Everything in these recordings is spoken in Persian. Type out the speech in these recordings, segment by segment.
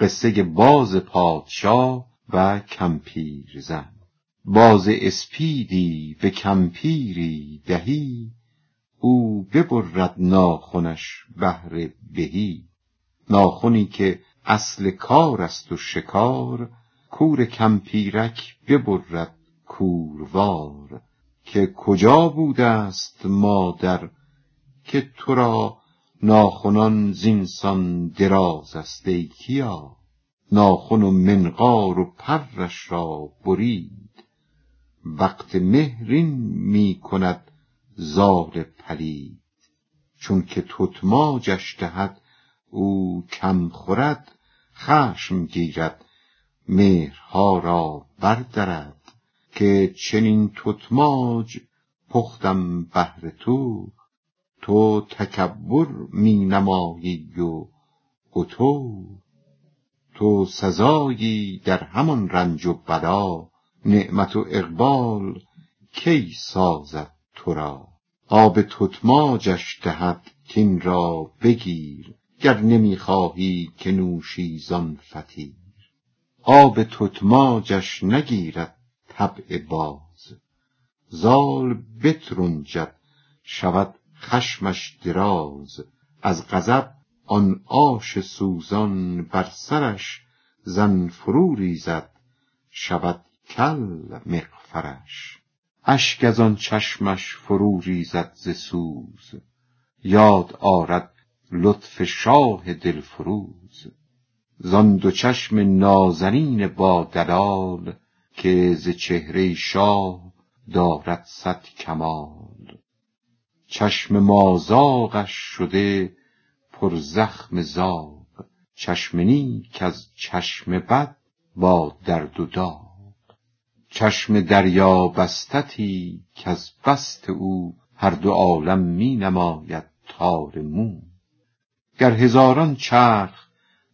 قصه باز پادشاه و کمپیر زن باز اسپیدی به کمپیری دهی او ببرد ناخنش بهر بهی. ناخنی که اصل کار است و شکار کور کمپیرک ببرد کوروار. که کجا بوده است مادر که تو را ناخنان زینسان دراز است ای کیا؟ ناخن و منقار و پرش را برید. وقت مهرین می کند زال پلید. چون که تتماجش دهد او کم خورد خشم گیرد. مهرها را بردرد. که چنین تتماج پختم بهر تو تو تکبر می نمایی و عتو تو سزایی در همان رنج و بلا. نعمت و اقبال کی سازد تو را آب تتماجش دهد کین را بگیر گر نمی خواهی که نوشی زان فطیر آب تتماجش نگیرد طبع باز. زال بترنجد شود خشمش دراز. از غضب آن آش سوزان بر سرش زن فرو ریزد. شود کل مغفرش. اشک از آن چشمش فرو ریزد ز سوز. یاد آرد لطف شاه دلفروز زان دو چشم نازنین با دلال که ز چهره شاه دارد صد کمال. چشم مازاغش شده پر زخم زاغ. چشم نیک از چشم بد با درد و داغ. چشم دریابستتی کز بست او هر دو عالم می نماید تار مو. گر هزاران چرخ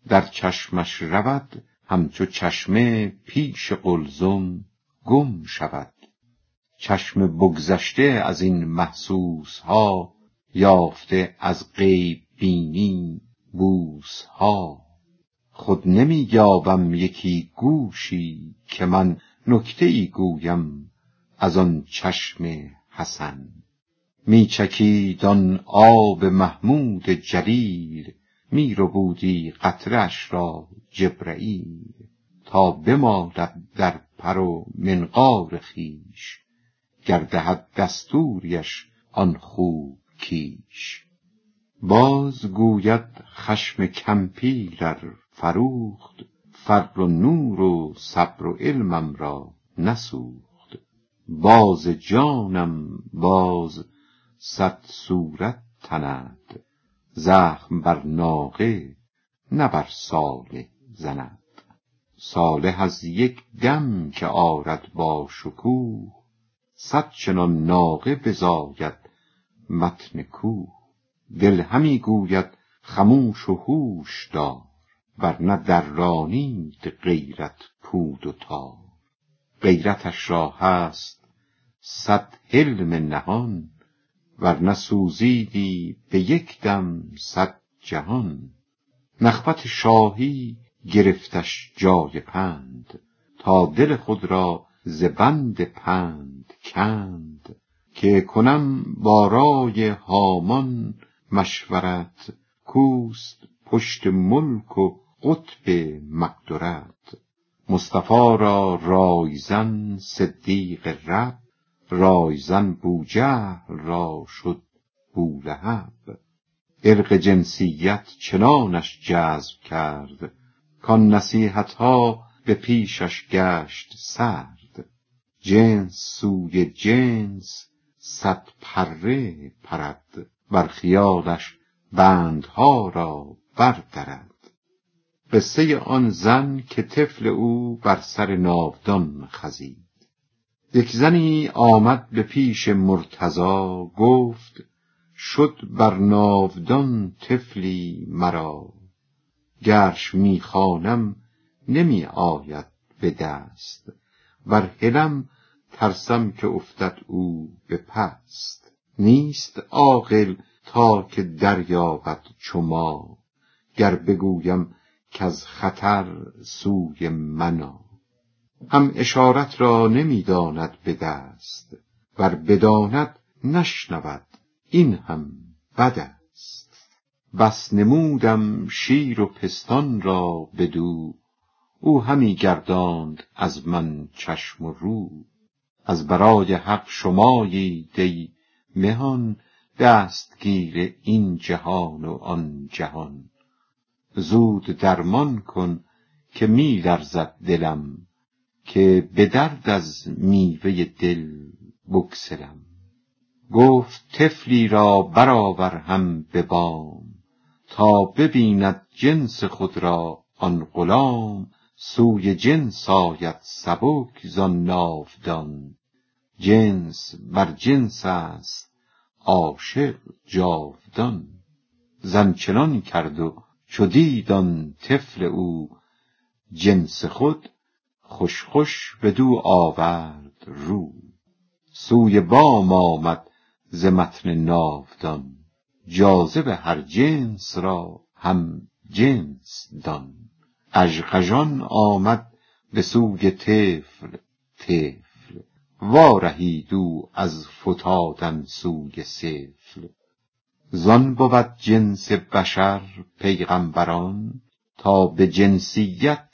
در چشمش رود همچو چشمه پیش قلزم گم شود. چشم بگذشته از این محسوس ها یافته از غیب بینی بوس ها خود نمی یابم یکی گوشی که من نکته ای گویم از آن چشم حسن. می چکید آن آب محمود جلیل می ربودی قطره اش را جبرییل تا بمالد در پر و منقار خویش گر دهد دستوریش آن خوب کیش. باز گوید خشم کمپیر ار فروخت فر و نور و صبر و علمم را نسوخت. باز جانم باز صد صورت تند زخم بر ناقه نه بر صالح زند. صالح از یک دم که آرد با شکوه صد چنان ناقه بزاید متن کوه دل همی گوید خموش و هوش دار ور نه درانید غیرت پود و تار. غیرتش را هست صد حلم نهان ور نه سوزیدی به یک دم صد جهان. نخوت شاهی گرفتش جای پند تا دل خود را ز بند پند کند که کنم با رای هامان مشورت کوست پشت ملک و قطب مقدرت. مصطفی را رایزن صدیق رب رایزن بوجهل را شد بولهب. عرق جنسیت چنانش جذب کرد کان نصیحتها به پیشش گشت سرد جنس سوی جنس صد پره پرد بر خیالش بندها را بردرد. قصه آن زن که طفل او بر سر ناودان خزید. یک زنی آمد به پیش مرتضا گفت شد بر ناودان طفلی مرا. گرش می خوانم نمی آید به دست. ور هلم ترسم که افتد او به پست. نیست عاقل تا که دریابد چو ما. گر بگویم از خطر سوی منا. هم اشارت را نمی‌داند به دست ور بداند نشنود این هم بد است. بس نمودم شیر و پستان را بدو او همی گرداند از من چشم و رو. از برای حق شمایی دی مهان دستگیر این جهان و آن جهان. زود درمان کن که می لرزد دلم که به درد از میوه دل بگسلم. گفت طفلی را برآور هم به بام تا ببیند جنس خود را آن غلام. سوی جنس آید سبک زان ناودان. جنس بر جنس است عاشق جاودان. زن چنان کرد و چو دید آن طفل او. جنس خود خوش خوش بدو آورد رو. سوی بام آمد ز متن ناودان. جاذب هر جنس را هم جنس دان. قژقژان آمد به سوی طفل طفل. وارهید او از فتادن سوی سفل. زان بود جنس بشر پیغمبران تا به جنسیت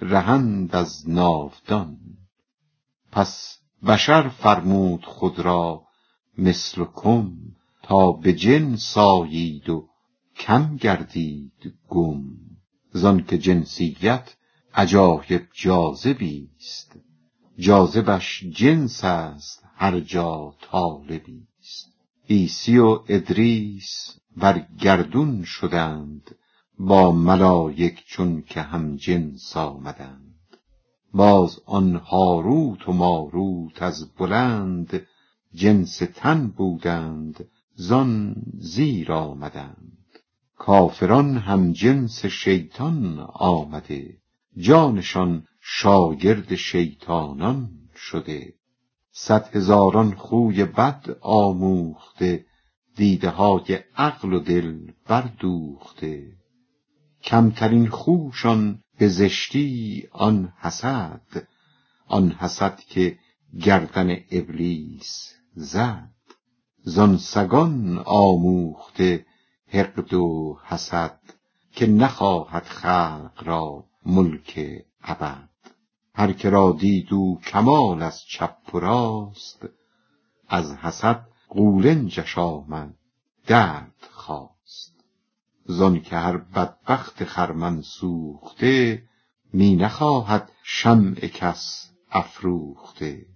رهند از ناودان. پس بشر فرمود خود را مثلکم تا به جنس آیید و کم گردید گم. زانک جنسیت عجایب جاذبی است. جاذبش جنس است هر جا طالبی است. عیسی و ادریس بر گردون شدند با ملایک چون که هم جنس آمدند. باز آن هاروت و ماروت از بلند جنس تن بودند زان زیر آمدند. کافران هم جنس شیطان آمده جانشان شاگرد شیطانان شده. صد هزاران خوی بد آموخته دیده های عقل و دل بردوخته. کمترین خوشان به زشتی آن حسد آن حسد که گردن ابلیس زد. زان سگان آموخته حقد و حسد که نخواهد خلق را ملک ابد. هر که را دید او کمال از چپ و راست از حسد قولنجش آمد درد خواست. زان که هر بدبخت خرمن سوخته می نخواهد شمع کس افروخته.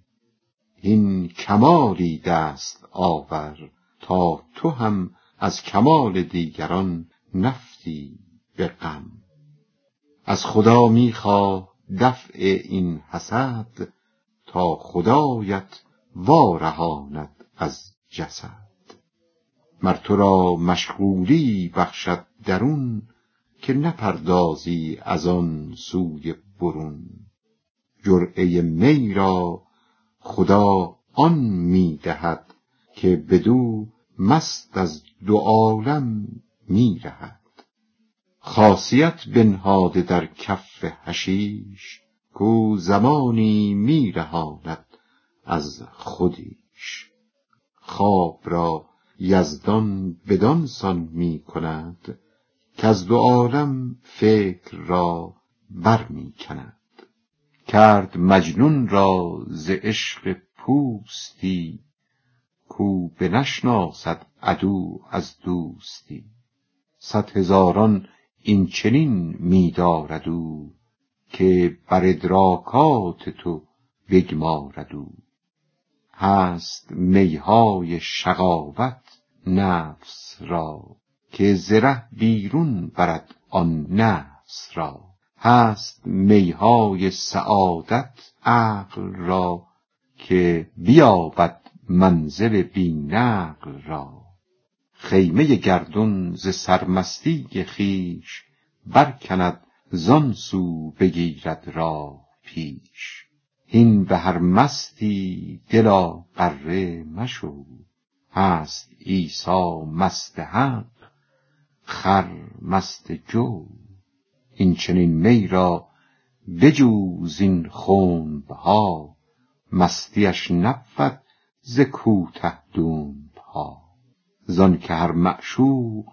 هین کمالی دست آور تا تو هم از کمال دیگران نفتی به غم. از خدا می خواه دفع این حسد تا خدایت وارهاند از جسد. مر تو را مشغولی بخشد درون که نپردازی از آن سوی برون. جرعه می را خدا آن می دهد که بدو مست از دو عالم می رهد خاصیت بنهاده در کف حشیش کو زمانی می رهاند از خودیش. خواب را یزدان بدان سان می کند کز دو عالم فکر را بر می کند کرد مجنون را ز عشق پوستی کو بنشناسد عدو از دوستی. صد هزاران این چنین می دارد او که بر ادراکات تو بگمارد او. هست می های شقاوت نفس را که ز ره بیرون برد آن نفس را. هست می های سعادت عقل را که بیابد منزل بی نقل را. خیمه گردون ز سرمستی خویش برکند زان سو بگیرد راه پیش. هین به هر مستی دلا غره مشو هست عیسی مست حق خر مست جو. این چنین می را بجوز این خنبها مستیش نبود ز کوته دنبها زان که هر معشوق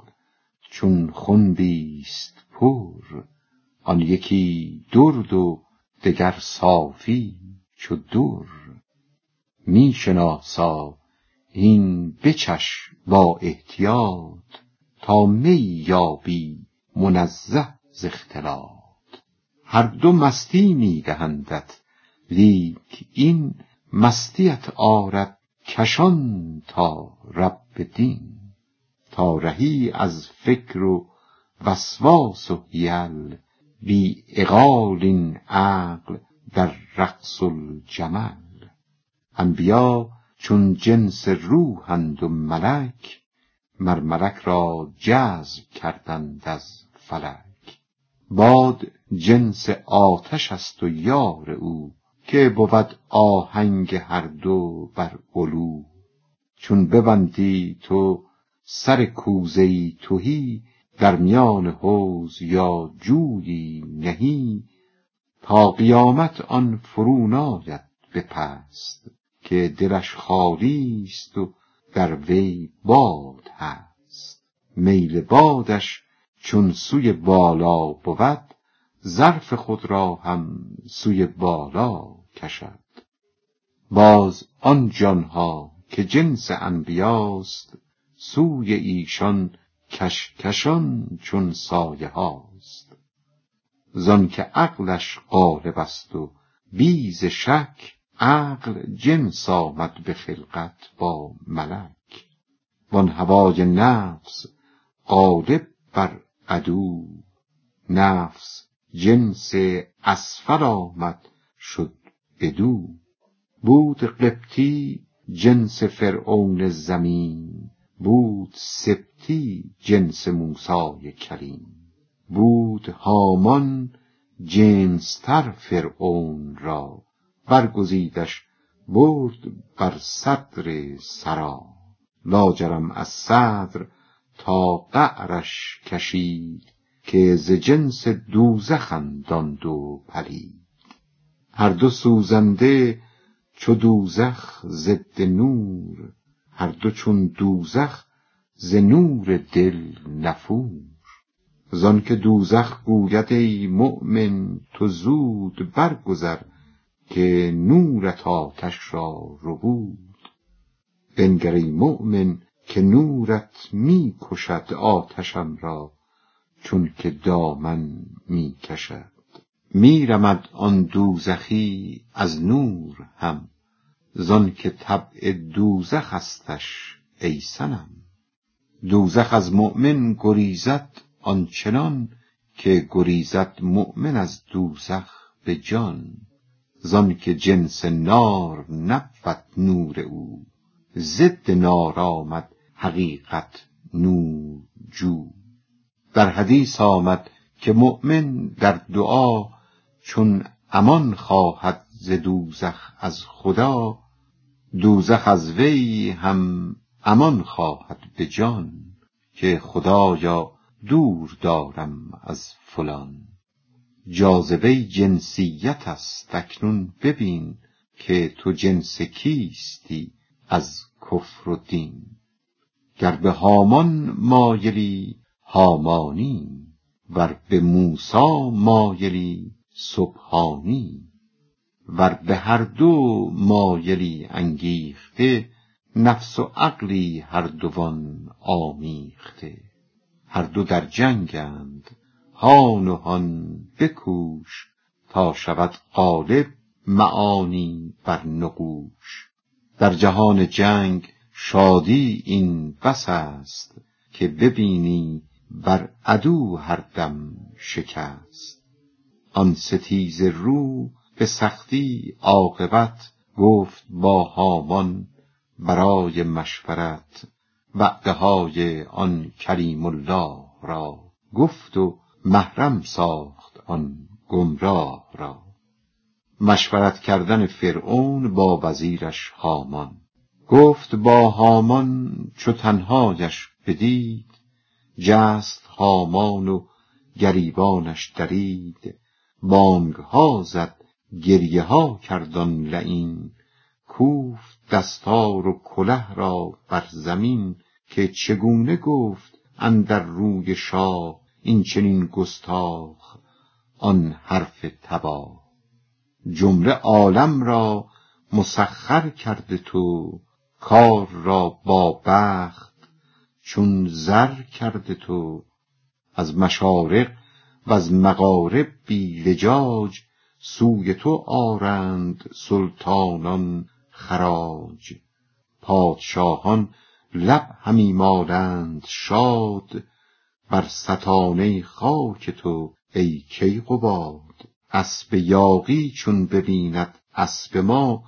چون خنبیست پر آن یکی درد و دگر صافی چو در. می شناسا این بچش با احتیاط تا می یابی منزه ز اختلاط. هر دو مستی می دهندت لیک این مستیت آرد کشان تا رب دین تا رهی از فکر و وسواس و حیل بی عقال این عقل در رقص الجمل. انبیا چون جنس روحند و ملک مر ملک را جذب کردند از فلک. باد جنس آتش است و یار او که بود آهنگ هر دو بر علو چون ببندی تو سر کوزه ای تهی در میان حوض یا جویی نهی. تا قیامت آن فرو ناید به پست که دلش خالی است و در وی باد هست. میل بادش چون سوی بالا بود ظرف خود را هم سوی بالا کشد. باز آن جانها که جنس انبیاست سوی ایشان کشکشان چون سایه هاست. زان که عقلش غالب است و بیز شک عقل جنس آمد به خلقت با ملک. وان هوای نفس غالب بر عدو نفس جنس اسفل آمد شد بدو. بود قبطی جنس فرعون زمین. بود سبتی جنس موسای کلیم بود هامان جنستر فرعون را. برگزیدش برد بر صدر سرا. لاجرم از صدر تا قعرش کشید. که ز جنس دوزخند آن دو پلید هر دو سوزنده چو دوزخ ضد نور هر دو چون دوزخ ز نور دل نفور. زانک دوزخ گوید ای مؤمن تو زود برگذر که نورت آتش را ربود. بنگر ای مؤمن که نورت می کشد آتشم را چون که دامن می کشد می رمد آن دوزخی از نور هم. زانک طبع دوزخ استش ای صنم. دوزخ از مؤمن گریزد آنچنان که گریزد مؤمن از دوزخ به جان. زانک جنس نار نبود نور او. ضد نار آمد حقیقت نور جو. در حدیث آمد که مؤمن در دعا چون امان خواهد ز دوزخ از خدا دوزخ از وی هم امان خواهد به جان که خدایا دور دارم از فلان. جاذبه جنسیت است اکنون ببین که تو جنس کیستی از کفر و دین. گر به هامان مایلی هامانی ور به موسی مایلی سبحانی ور به هر دو مایلی انگیخته نفس و عقلی هر دوان آمیخته. هر دو در جنگند هان و هان بکوش تا شود غالب معانی بر نقوش. در جهان جنگ شادی این بس است که ببینی بر عدو هر دم شکست. آن ستیزه رو به سختی عاقبت گفت با هامان برای مشورت وعده های آن کریم الله را. گفت و محرم ساخت آن گمراه را. مشورت کردن فرعون با وزیرش هامان. گفت با هامان چو تنهایش بدید جست هامان و گریبانش درید. بانگ ها زد گریه ها کردان لعین. کوفت دستار و کله را بر زمین که چگونه گفت اندر روی شاه این چنین گستاخ آن حرف تباه. جمله عالم را مسخر کرده تو کار را با بخت چون زر کرده تو از مشارق و از مغارب بی لجاج سوی تو آرند سلطانان خراج. پادشاهان لب همی مالند شاد بر ستانه خاک تو ای کیقباد. اسب یاغی چون ببیند اسب ما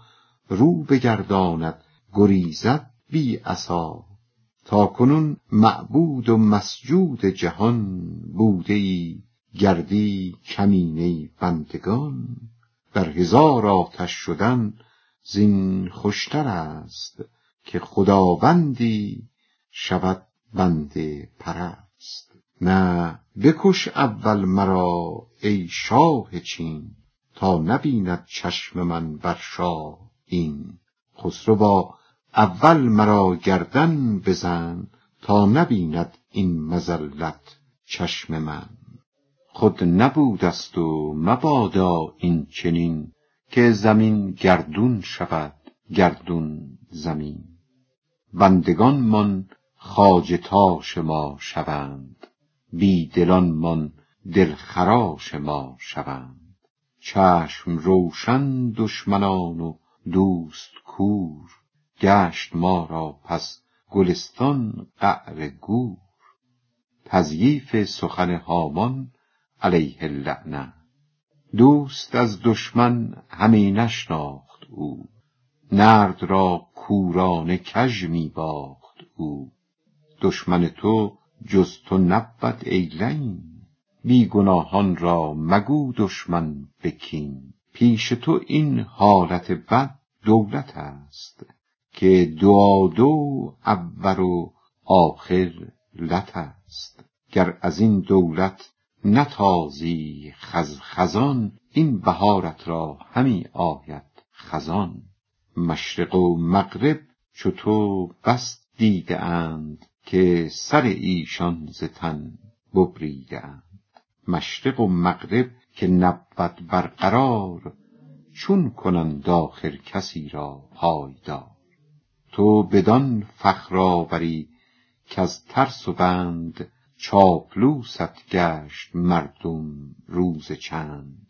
رو بگرداند گریزد بی عصا تا کنون معبود و مسجود جهان بوده ای گردی کمینه بندگان. در هزار آتش شدن زین خوشتر است که خداوندی شود بنده پرست. نه بکش اول مرا ای شاه چین تا نبیند چشم من بر شاه این. خسروا اول مرا گردن بزن تا نبیند این مذلت چشم من. خود نبودست و مبادا این چنین که زمین گردون شود گردون زمین. بندگانمان خواجه تاش ما شوند بی دلانمان دلخراش ما شوند. چشم روشن دشمنان و دوست کور گشت ما را پس گلستان قعر گور. تزییف سخن هامان علیه اللعنه دوست از دشمن همی نشناخت او. نرد را کورانه کژ می باخت او. دشمن تو جز تو نبود ای لعین. بی گناهان را مگو دشمن به کین پیش تو این حالت بد دولت است. که دعادو اول و آخر لت است. گر از این دولت نتازی خزخزان این بهارت را همی آید خزان. مشرق و مغرب چو تو بس دیده اند که سر ایشان ز تن ببریده اند. مشرق و مغرب که نبود برقرار چون کنند آخر کسی را پایدار. تو بدان فخر آوری کز ترس و بند چاپلوست گشت مردم روز چند.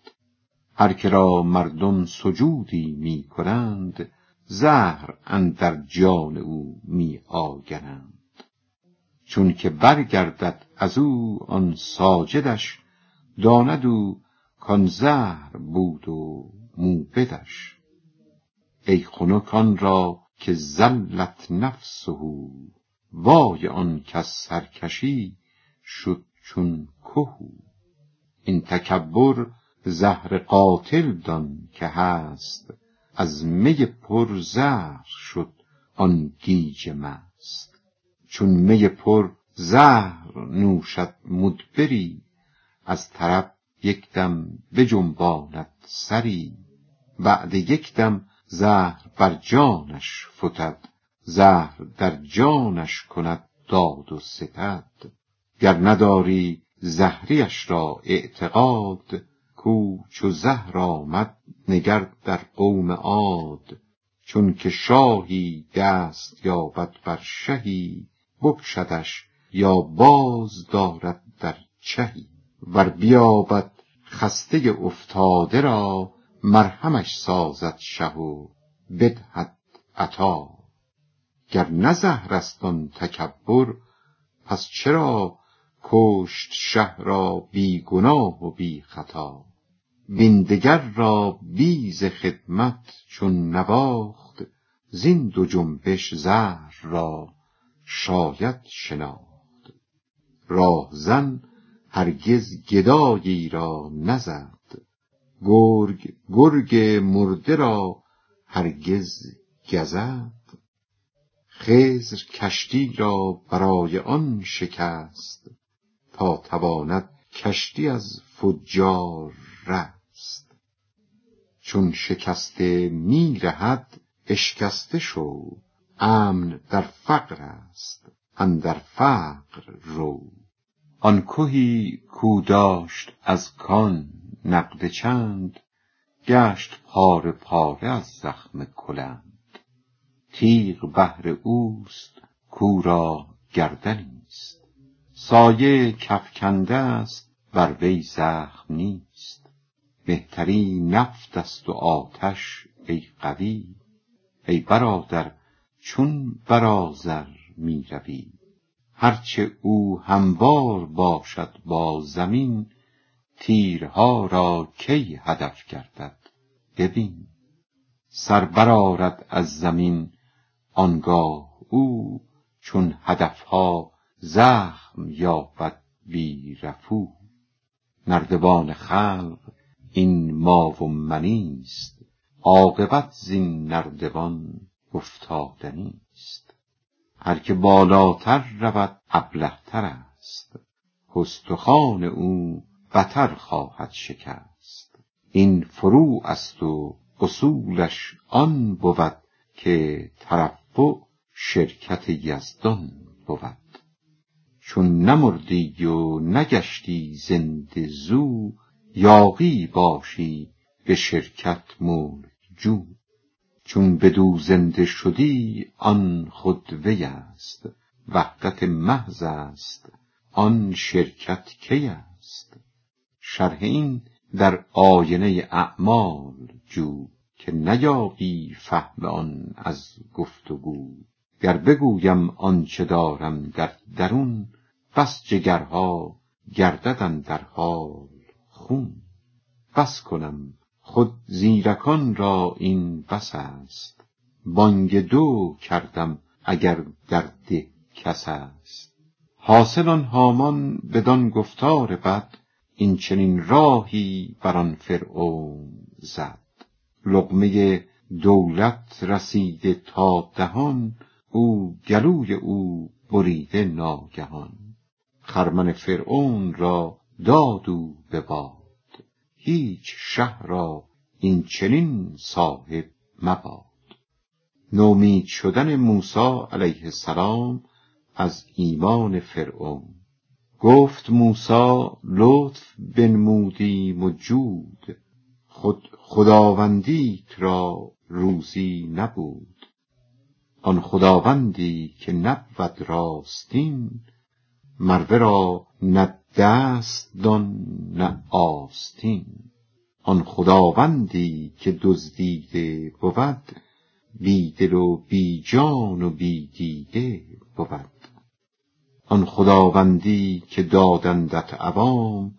هر که را مردم سجودی می کنند زهر اندر جان او می آگرند. چون که برگردد از او آن ساجدش داند او کان زهر بود و موبدش. ای خنک آن را که ذلت نفسه وای آن کز سرکشی شد چون که این تکبر زهر قاتل دان که هست از می پر زهر شد آن گیج مست. چون می پر زهر نوشد مدبری از طرب یک دم بجنباند سری. بعد یک دم زهر بر جانش فتد زهر در جانش کند داد و ستد. گر نداری زهریش را اعتقاد کو چو زهر آمد نگر در قوم عاد. چون که شاهی دست یابد بر شهی بکشدش یا باز دارد در چهی. ور بیابد خسته افتاده را مرهمش سازد شه و بدهد عطا. گر نه زهرست آن تکبر پس چرا کشت شه را بی گناه و بی خطا؟ وین دگر را بی خدمت چون نواخت زین دو جنبش زهر را شاید شناخت. راهزن هرگز گدایی را نزد. گرگ گرگ مرده را هرگز گزد خضر کشتی را برای آن شکست تا تواند کشتی از فجار رست. چون شکسته می رهد اشکسته شو امن در فقر است اندر فقر رو. آن کهی کو داشت از کان نقد چند گشت پاره پاره از زخم کلند. تیغ بهر اوست کو را گردنیست سایه کفکنده است بر وی زخم نیست. مهتری نفط است و آتش ای قوی. ای برادر چون بر آذر می روی. هرچه او هموار باشد با زمین تیرها را کی هدف گردد؟ ببین. سر برآرد از زمین آنگاه او چون هدفها زخم یابد بی رفو. نردبان خلق این ما و منیست عاقبت زین نردبان افتادنیست هر که بالاتر رود ابلهتر است. کاستخوان او بتر خواهد شکست. این فروع است و اصولش آن بود که ترفع شرکت یزدان بود. چون نمردی و نگشتی زنده زو یاغی باشی به شرکت ملک جو. چون بدو زنده شدی آن خود وی است. وحدت محض است آن شرکت کی است؟ شرح این در آینه اعمال جو که نیابی فهم آن از گفت و گو گر بگویم آنچه دارم در درون بس جگرها گردد اندر حال خون. بس کنم خود زیرکان را این بس است. بانگ دو کردم اگر در ده کس است. حاصل آن هامان بدان گفتار بد این چنین راهی بر آن فرعون زد. لقمه دولت رسیده تا دهان او گلوی او بریده ناگهان. خرمن فرعون را داد او به باد هیچ شه را این چنین صاحب مباد. نومید شدن موسی علیه السلام از ایمان فرعون. گفت موسی لطف بنمودیم و جود. خود خداوندیت را روزی نبود. آن خداوندی که نبود راستین مر ورا نه دست دان نه آستین. آن خداوندی که دزدیده بود بی دل و بی جان و بی دیده بود. آن خداوندی که دادندت عوام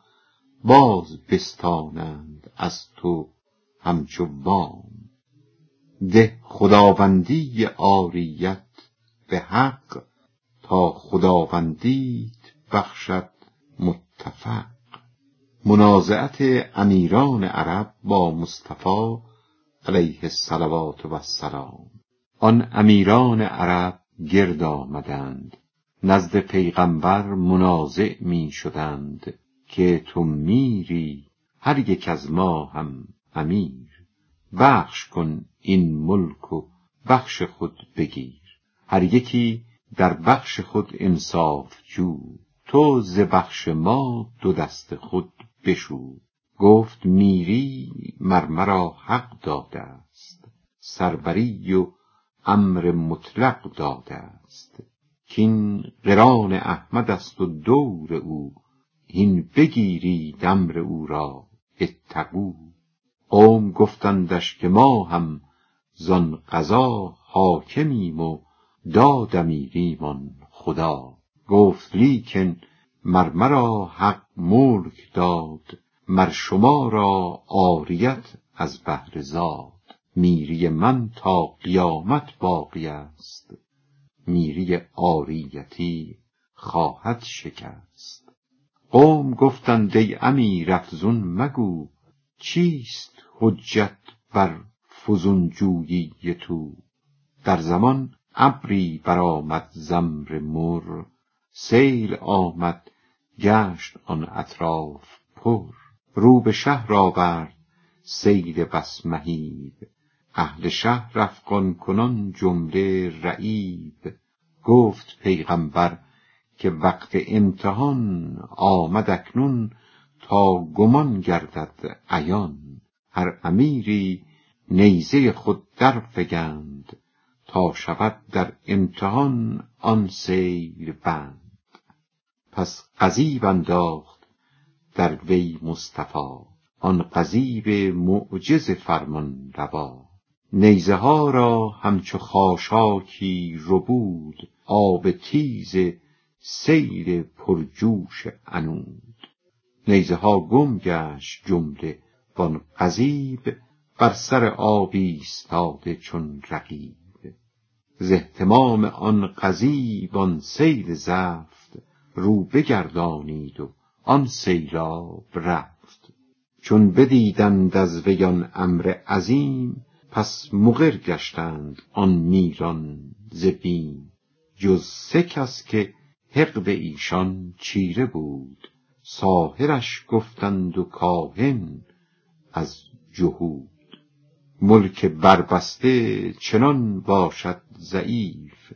باز بستانند از تو همچو وام. ده خداوندی عاریت به حق تا خداوندیت بخشد متفق. منازعت امیران عرب با مصطفی علیه الصلوات و السلام. آن امیران عرب گرد آمدند. نزد پیغمبر منازع می شدند که تو میری هر یک از ما هم امیر. بخش کن این ملک و بخش خود بگیر. هر یکی در بخش خود انصاف جو. تو ز بخش ما دو دست خود بشو. گفت میری مر مرا حق داده است. سروری و امر مطلق داده است. کین قران احمد است و دور او هین بگیرید امر او را اتقوا. قوم گفتندش که ما هم زان قضا حاکمیم و داد امیریمان خدا. گفت لیکن مر مرا حق ملک داد مر شما را عاریت از بهر زاد. میری من تا قیامت باقی است. میری عاریتی خواهد شکست. قوم گفتند ای امیر افزون مگو چیست حجت بر فزونجویی تو؟ در زمان ابری برآمد زمر مر سیل آمد گشت آن اطراف پر. رو به شهر آورد سیل بس مهیب اهل شهر افغان کنان جمله رعیب. گفت پیغمبر که وقت امتحان آمد اکنون تا گمان گردد عیان. هر امیری نیزه خود در فگند تا شود در امتحان آن سیل بند. پس قضیب انداخت در وی مصطفی. آن قضیب معجز فرمان روا نیزه ها را همچو خاشاکی ربود آب تیز سیل پرجوش عنود. نیزه ها گم گشت جمله وان قضیب بر سر آب ایستاده چون رقیب. ز اهتمام آن قضیب آن سیل زفت رو بگردانید و آن سیلاب رفت. چون بدیدند از وی آن امر عظیم پس مقر گشتند آن میران ز بیم. جز سه کس که حقد ایشان چیره بود. ساحرش گفتند و کاهن از جهود. ملک بربسته چنان باشد ضعیف.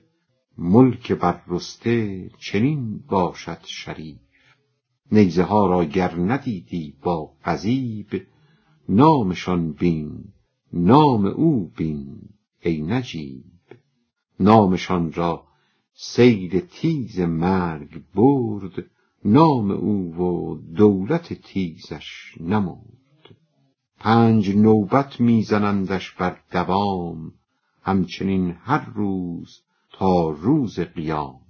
ملک بررسته چنین باشد شریف. نیزه ها را گر ندیدی با قضیب نامشان بین نام او بین ای نجیب. نامشان را سیل تیز مرگ برد نام او و دولت تیزش نمرد. پنج نوبت میزنندش بر دوام همچنین هر روز تا روز قیام.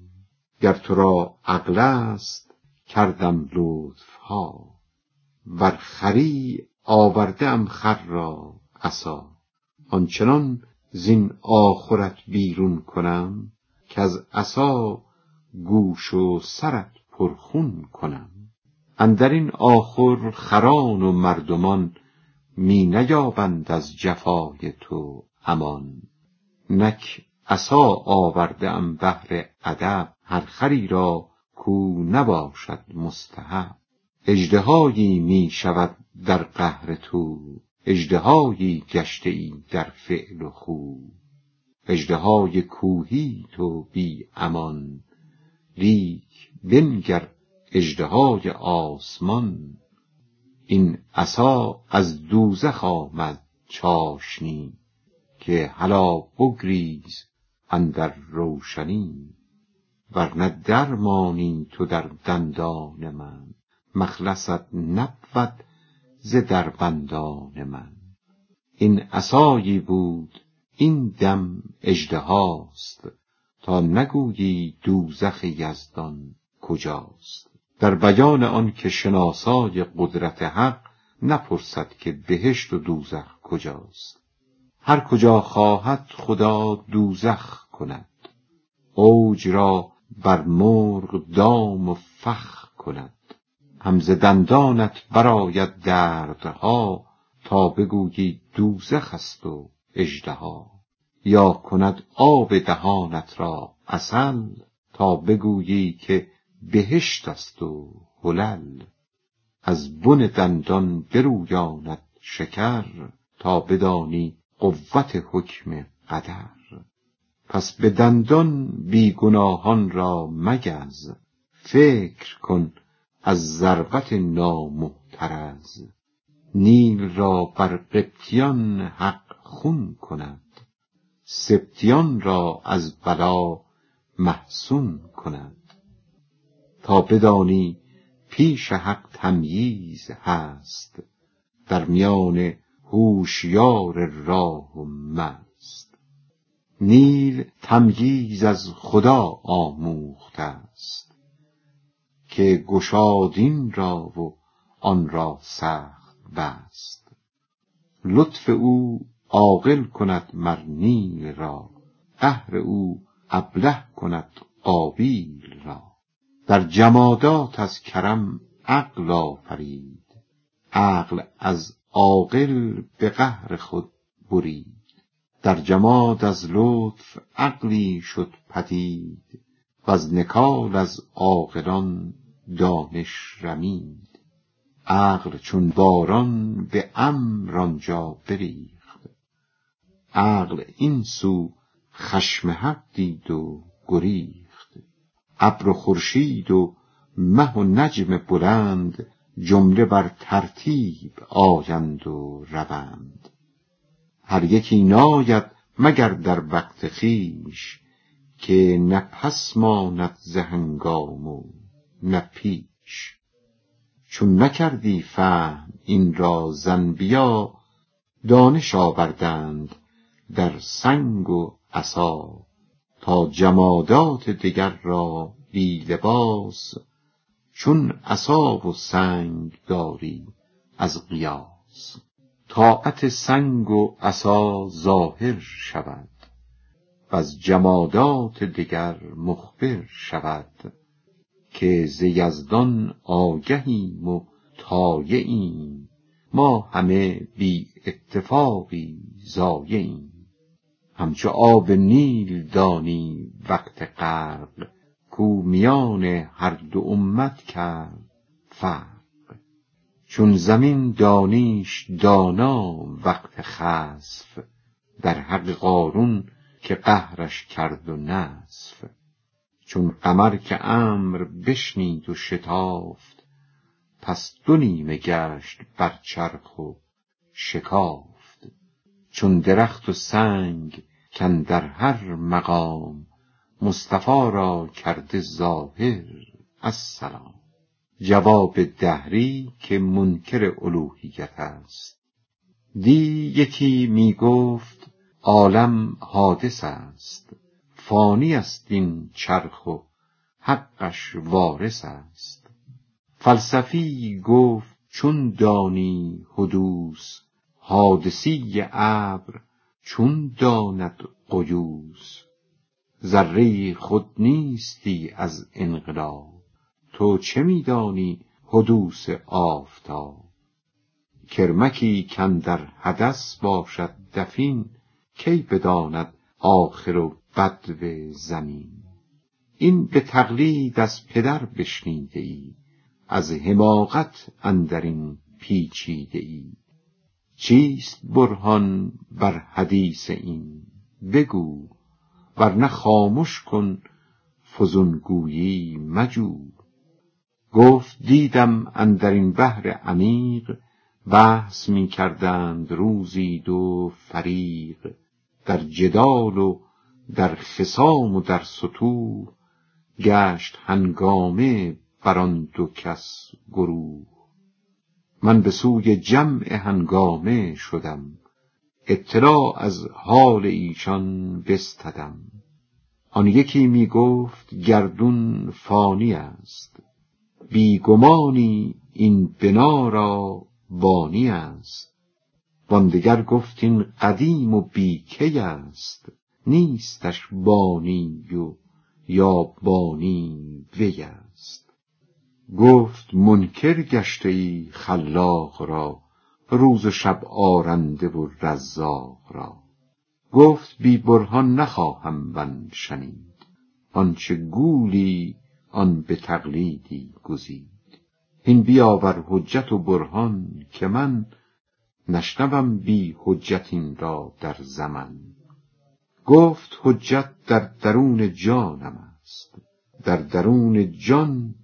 گر تو را عقل است کردم لطف ها ور خری آورده ام خر را. عصا. آنچنان زین آخرت بیرون کنم کز عصا گوش و سرت پرخون کنم. اندرین آخر خران و مردمان می نیابند از جفای تو امان. نک عصا آورده ام بهر ادب هر خری را کو نباشد مستحب. اژدهایی می شود در قهر تو. اژدهایی گشته ای در فعل و خو. اژدهای کوهی تو بی امان. لیک بنگر اژدهای آسمان. این عصا از دوزخ آمد چاشنی که هلا بگریز اندر روشنی. ورنه درمانی تو در دندان من. مخلصت نبود ز دربندان من. این عصایی بود این دم اژدهاست. تا نگویی دوزخ یزدان کجاست. در بیان آن که شناسای قدرت حق نپرسد که بهشت و دوزخ کجاست. هر کجا خواهد خدا دوزخ کند. اوج را بر مرغ دام و فخ کند. هم ز دندانت برآید دردها تا بگویی دوزخ است و اژدها. یا کند آب دهانت را عسل تا بگویی که بهشت است و حلل از بن دندان برویاند شکر تا بدانی قوت حکم قدر. پس به دندان بیگناهان را مگز فکر کن از ضربت نامحترز نیل را بر قبطیان حق خون کند. سبطیان را از بلا محصون کند. تا بدانی پیش حق تمییز هست در میان هوشیار راه و مست. نیل تمییز از خدا آموخته است. که گشاد این را و آن را سخت بست. لطف او عاقل کند مر نیل را قهر او ابله کند قابیل را. در جمادات از کرم عقل آفرید عقل از عاقل به قهر خود برید. در جماد از لطف عقلی شد پدید وز نکال از عاقلان دانش رمید. عقل چون باران به امر آنجا بریخت. عقل این سو خشم حق دید و گریخت. ابر و خورشید و مه و نجم بلند جمله بر ترتیب آیند و روند. هر یکی ناید مگر در وقت خویش که نه پس ماند ز هنگام و نه چون نکردی فهم این را زن بیا دانش آوردند در سنگ و عصا. تا جمادات دگر را بی لباس چون عصا و سنگ داری از قیاس. طاعت سنگ و عصا ظاهر شود وز جمادات دگر مخبر شود. که ز یزدان آگهیم و طایعیم. ما همه بی اتفاقی ضایعیم همچو آب نیل دانی وقت غرق کو میان هر دو امت کرد فرق. چون زمین دانیش دانا وقت خسف در حق قارون که قهرش کرد و نسف چون قمر که امر بشنید و شتافت پس دو نیمه گشت بر چرخ و شکافت. چون درخت و سنگ در هر مقام مصطفی را کرده ظاهر السلام. جواب دهری که منکر الوهیت است. دی یکی می گفت عالم حادث است. فانی است این چرخ و حقش وارث است. فلسفی گفت چون دانی حدوث حادثی ابر چون داند قیوس. ذره خود نیستی از انقلاب تو چه میدانی حدوث آفتاب؟ کرمکی در حدث باشد دفین کی بداند آخر و بدو زمین. این به تقلید از پدر بشنیده ای از حماقت اندرین پیچیده ای چیست برهان بر حدیث این؟ بگو ورنه خامش کن فزونگویی مجو گفت دیدم اندرین بحر عمیق بحث می کردند روزی دو فریق. در جدال و در خصام و در ستوه گشت هنگامه بر آن دو کس گروه. من به سوی جمع هنگامه شدم اطلاع از حال ایشان بستدم. آن یکی می گفت گردون فانی است بیگمانی این بنا را بانی است. واندگر گفت این قدیم و بیکی است. نیستش بانی و یا بانی وی است. گفت منکر گشته ای خلاق را روز و شب آرنده و رزاق را. گفت بی برهان نخواهم من شنید. آنچه گولی آن به تقلیدی گزید. هین بیاور حجت و برهان که من نشنوم بی حجت این را در زمن. گفت حجت در درون جانم است. در درون جان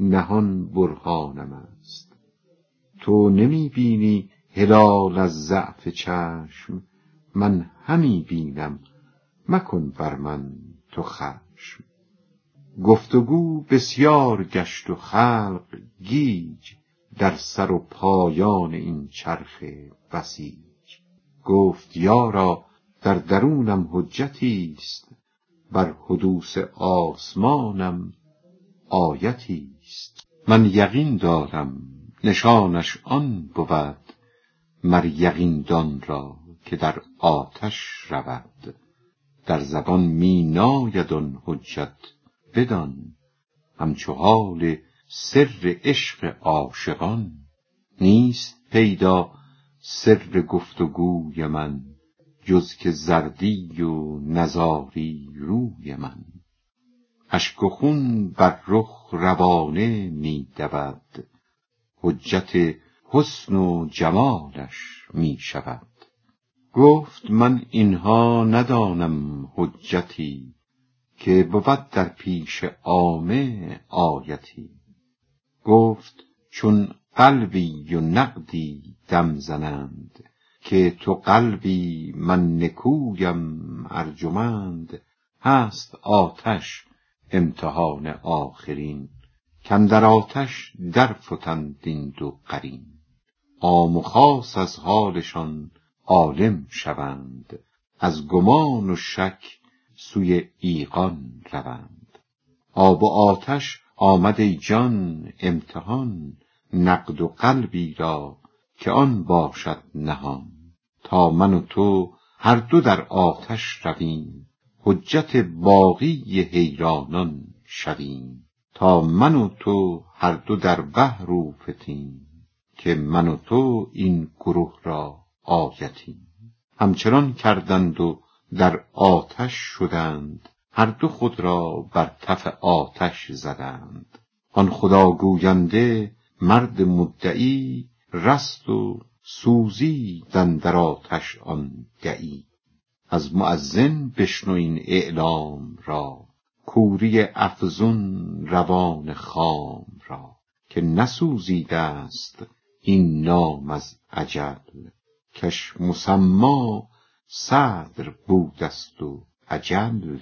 نهان برهانم است. تو نمی بینی هلال از ضعف چشم. من همی بینم مکن بر من تو خشم. گفتگو بسیار گشت و خلق گیج در سر و پایان این چرخ بسیج. گفت یارا در درونم حجتی است. بر حدوث آسمانم آیتی است. من یقین دارم نشانش آن بود مر یقین دان را که در آتش رود. در زبان می ناید آن حجت بدان. همچو حال سر عشق عاشقان نیست پیدا سر گفت و گوی من. جز که زردی و نزاری روی من. اشک و خون بر رخ روانه می دود. حجت حسن و جمالش می شود. گفت من اینها ندانم حجتی که بود در پیش عامه آیتی. گفت چون قلبی و نقدی دم زنند که تو قلبی من نکویم ارجمند هست آتش امتحان آخرین. در آتش در فتند این دو قرین. عام و خاص از حالشان عالم شوند از گمان و شک سوی ایقان روند. آب و آتش آمد جان امتحان نقد و قلبی را که آن باشد نهان. تا من و تو هر دو در آتش رویم. حجت باقی حیرانان شویم. تا من و تو هر دو در بحر اوفتیم که من و تو این گروه را آیتیم. همچنان کردند و در آتش شدند. هر دو خود را بر تف آتش زدند. آن خدا گوینده مرد مدعی رست و سوزی در آتش آن دعی از مؤذن بشنو این اعلام را کوری افزون روان خام را. که نسوزیده است این نام از عجل کش مسما صدر بودست و اجل.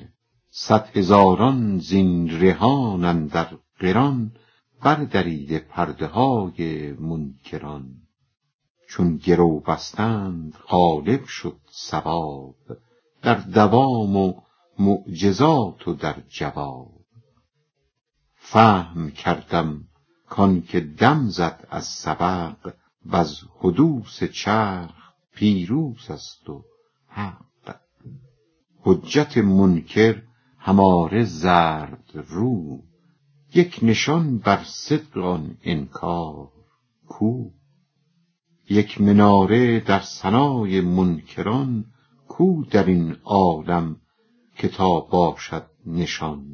صد هزاران زین رهان اندر قران بردریده پرده های منکران. چون گرو بستند غالب شد ثواب در دوام و معجزات و در جواب. فهم کردم کان که دم زد از سبق وز حدوث چرخ پیروز است و حق. حجت منکر هماره زرد رو یک نشان بر صدق آن انکار کو. یک مناره در ثنای منکران کو در این عالم که تا باشد نشان.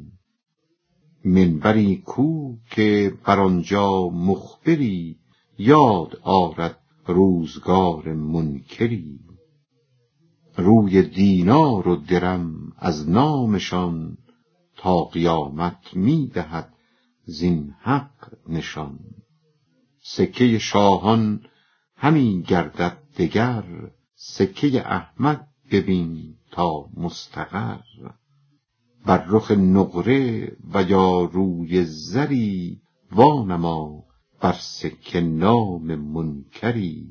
منبری کو که بر آنجا مخبری یاد آرد روزگار منکری. روی دینار و درم از نامشان تا قیامت می دهد زین حق نشان. سکه شاهان همی گردد دگر سکه احمد ببین تا مستقر. بر رخ نقره و یا روی زری وانما بر سکه نام منکری.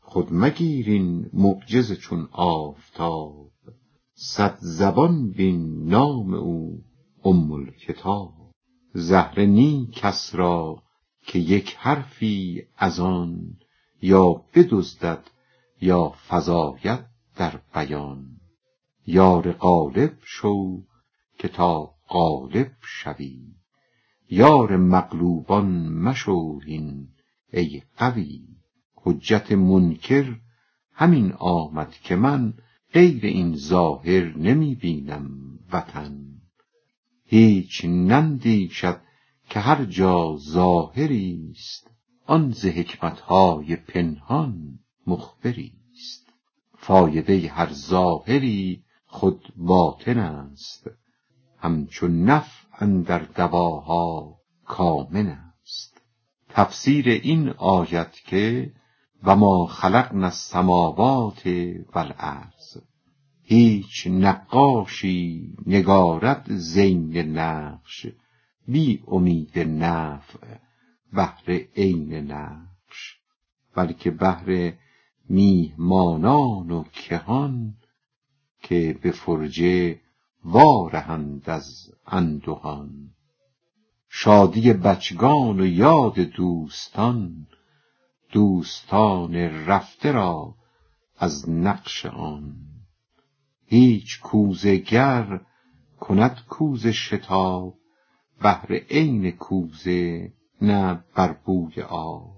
خود مگیر این معجز چون آفتاب صد زبان بین نام او ام الکتاب. زهره نی کس را که یک حرفی از آن یا بدزدد یا فزاید در بیان. یار غالب شو که تا غالب شوی. یار مغلوبان مشو هین ای قوی. حجت منکر همین آمد که من غیر این ظاهر نمی بینم وطن. هیچ نندیشد که هر جا ظاهری است آن ز حکمتهای پنهان مخبری است. فایده هر ظاهری خود باطن است. همچو نفع اندر دواها کامن است. تفسیر این آیت که و ما خلقنا السماوات والارض. هیچ نقاشی نگارد زین نقش. بی امید نفع بهر عین نقش بلکه بهر میهمانان و کهان که به فرجه وارهند از اندهان شادی بچگان و یاد دوستان دوستان رفته را از نقش آن. هیچ کوزه گر کند کوزه شتاب بهر عین کوزه نه بر بوی آب.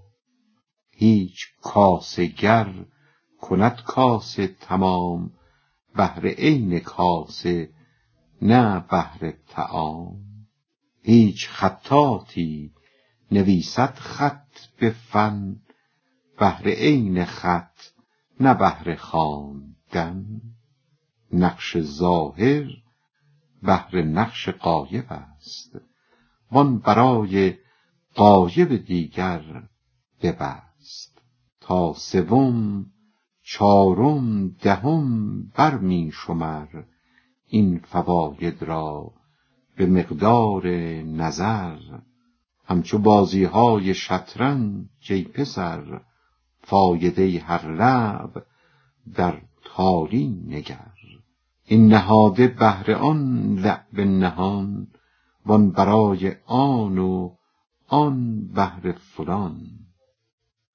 هیچ کاسه گر کند کاسه تمام بهر عین کاسه نه بهر تعام هیچ خطاطی نویسد خط به فن بهر عین خط نه بهر خواندن. نقش ظاهر بهر نقش قایب است. وان برای قایب دیگر ببست. تا سوم چارم دهم بر می شمر این فواید را به مقدار نظر. همچو بازی های شطرنج ای پسر فایده هر لعب در تالی نگر. این نهاده بهر آن لعب نهان وان برای آن و آن بهر فلان.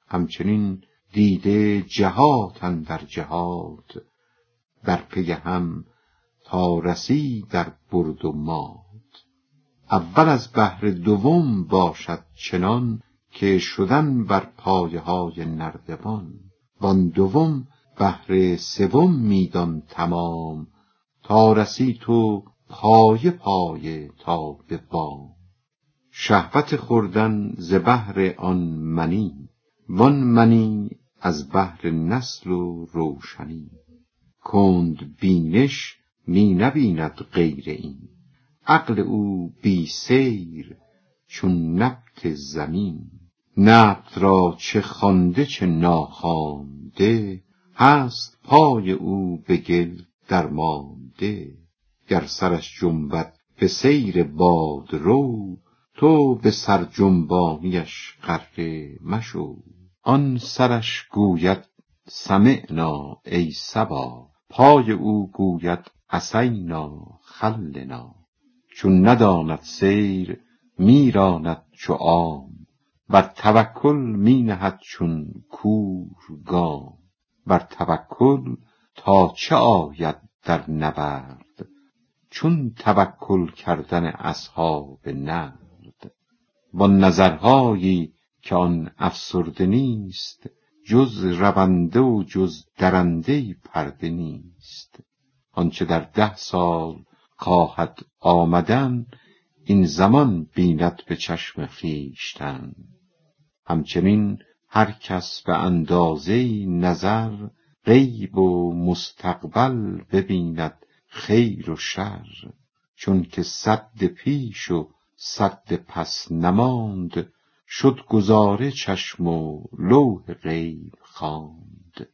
همچنین دیده جهات اندر جهات در پی هم تا رسی در برد و مات اول از بهر دوم باشد چنان که شدن بر پایه های نردبان. وان دوم بهر سوم میدان تمام تا رسی تو پایه پایه تا به بام. شهوت خوردن ز بهر آن منی وان منی از بهر نسل و روشنی. کند بینش می نبیند غیر این عقل او بی سیر چون نبت زمین. نبت را چه خوانده چه ناخوانده هست پای او به گل درمانده. گر سرش جنبد به سیر بادرو تو به سر جنبانیش غره مشو. آن سرش گوید سمعنا ای صبا. پای او گوید عصینا خلنا. چون نداند سیر می راند چو عام. بر توکل می نهد چون کور گام. بر توکل تا چه آید در نبرد؟ چون توکل کردن اصحاب نرد با نظرهایی که آن افسرده نیست جز رونده و جز درنده پرده نیست. آنچه در ده سال خواهد آمدن این زمان بیند به چشم خویشتن. همچنین هر کس به اندازه نظر غیب و مستقبل ببیند خیر و شر چون که سد پیش و سد پس نماند شد گذاره چشم و لوح غیب خواند.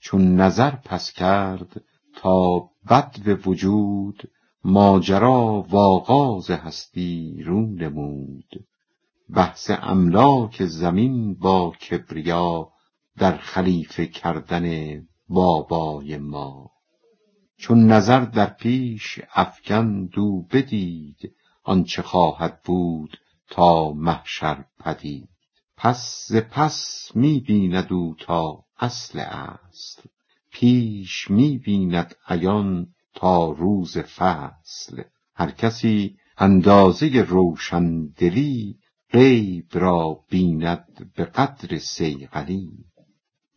چون نظر پس کرد تا بدو وجود ماجرا و آغاز هستی رو نمود. بحث املاک زمین با کبریا در خلیفه کردن بابای ما. چون نظر در پیش افکند او بدید آنچه خواهد بود تا محشر پدید. پس ز پس می بیند او تا اصل اصل. پیش می بیند عیان تا روز فصل. هر کسی اندازه روشندلی غیب را بیند به قدر صیقلی.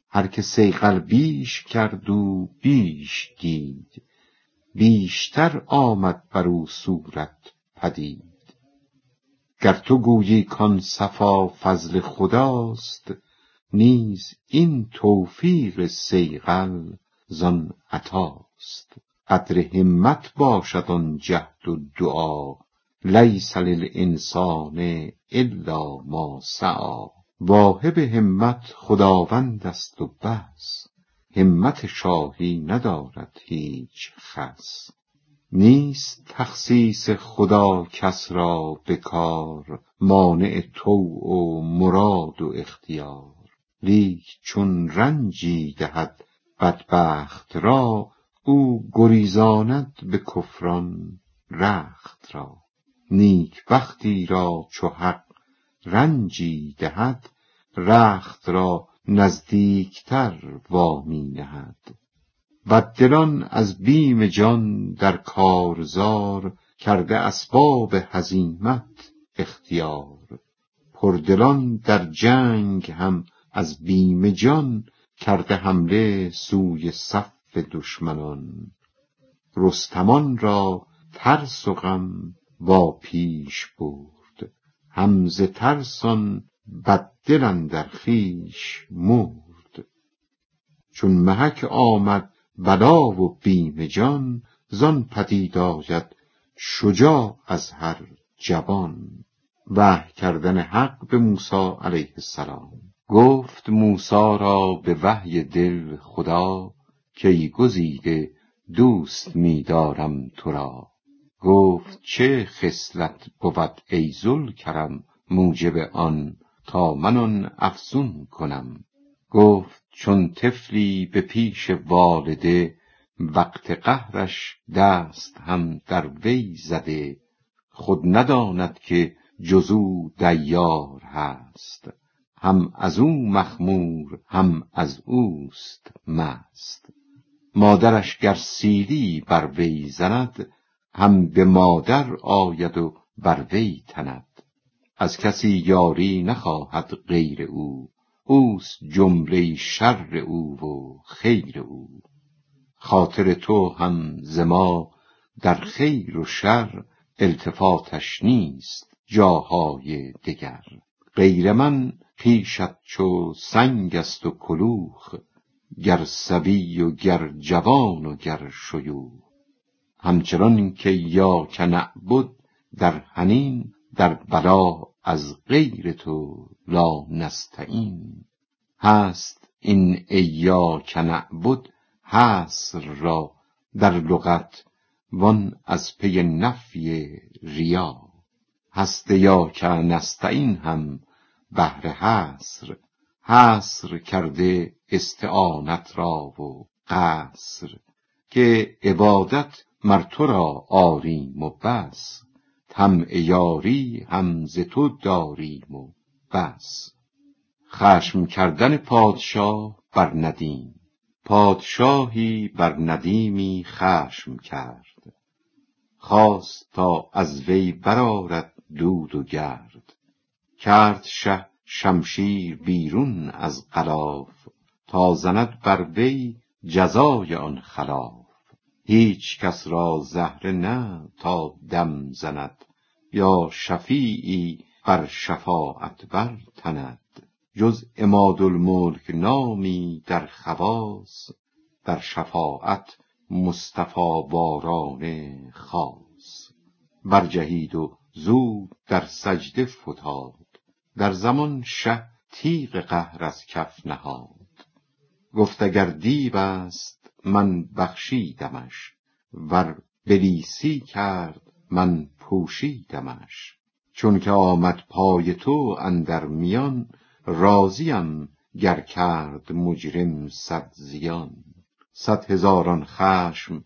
هر که صیقل بیش کرد او بیش دید. بیشتر آمد بر او صورت پدید. گر تو گویی کان صفا فضل خداست نیز این توفیق صیقل زان عطاست. قدر همت باشد آن جهد و دعا لیس للانسان الا ما سعی. واهب همت خداوند است و بس همت شاهی ندارد هیچ خس. نیست تخصیص خدا کس را به کار مانع طوع و مراد و اختیار. لیک چون رنجی دهد بدبخت را او گریزاند به کفران رخت را. نیکبختی را چو حق رنجی دهد رخت را نزدیکتر وا می نهد. بددلان از بیم جان در کارزار کرده اسباب هزیمت اختیار. پردلان در جنگ هم از بیم جان کرده حمله سوی صف دشمنان. رستمان را ترس و غم با پیش برد. هم ز ترسان بددل در خویش مرد. چون محک آمد بلا و بیم جان زان پدید آید شجاع از هر جبان وحی کردن حق به موسی علیه السلام. گفت موسی را به وحی دل خدا که گزیده دوست می‌دارم تو را. گفت چه خصلت بود ای ذوالکرم موجب آن تا من آن افزون کنم. گفت چون طفلی به پیش والده وقت قهرش دست هم در وی زده. خود نداند که جز او دیار هست. هم از او مخمور هم از اوست مست. مادرش گر سیلی بر وی زند هم به مادر آید و بر وی تند. از کسی یاری نخواهد غیر او. اوست جمله شر او و خیر او. خاطر تو هم ز ما در خیر و شر التفاتش نیست جاهای دگر. غیر من پیشت چو سنگ است و کلوخ گر صبی و گر جوان و گر شیوخ. همچنان که ایاک نعبد در حنین در بلا از غیر تو لا نستعین هست این ایاک نعبد حصر را در لغت وان از پی نفی ریا هست ایاک نستعین هم بهر حصر حصر کرده استعانت را و قصر که عبادت مر تو را آریم و بس طمع یاری هم ز تو داریم و بس. خشم کردن پادشاه بر ندیم. پادشاهی بر ندیمی خشم کرد. خواست تا از وی برآرد دود و گرد. کرد شه شمشیر بیرون از غلاف. تا زند بر وی جزای آن خلاف. هیچ کس را زهره نه تا دم زند یا شفیعی بر شفاعت بر تند جز عمادالملک نامی در خواص در شفاعت مصطفی وارانه خاص. برجهید و زود در سجده فتاد در زمان شه تیغ قهر از کف نهاد. گفت اگر دیو است من بخشیدمش ور بلیسی کرد من پوشیدمش. چون که آمد پای تو اندر میان راضیم گر کرد مجرم صد زیان. صد هزاران خشم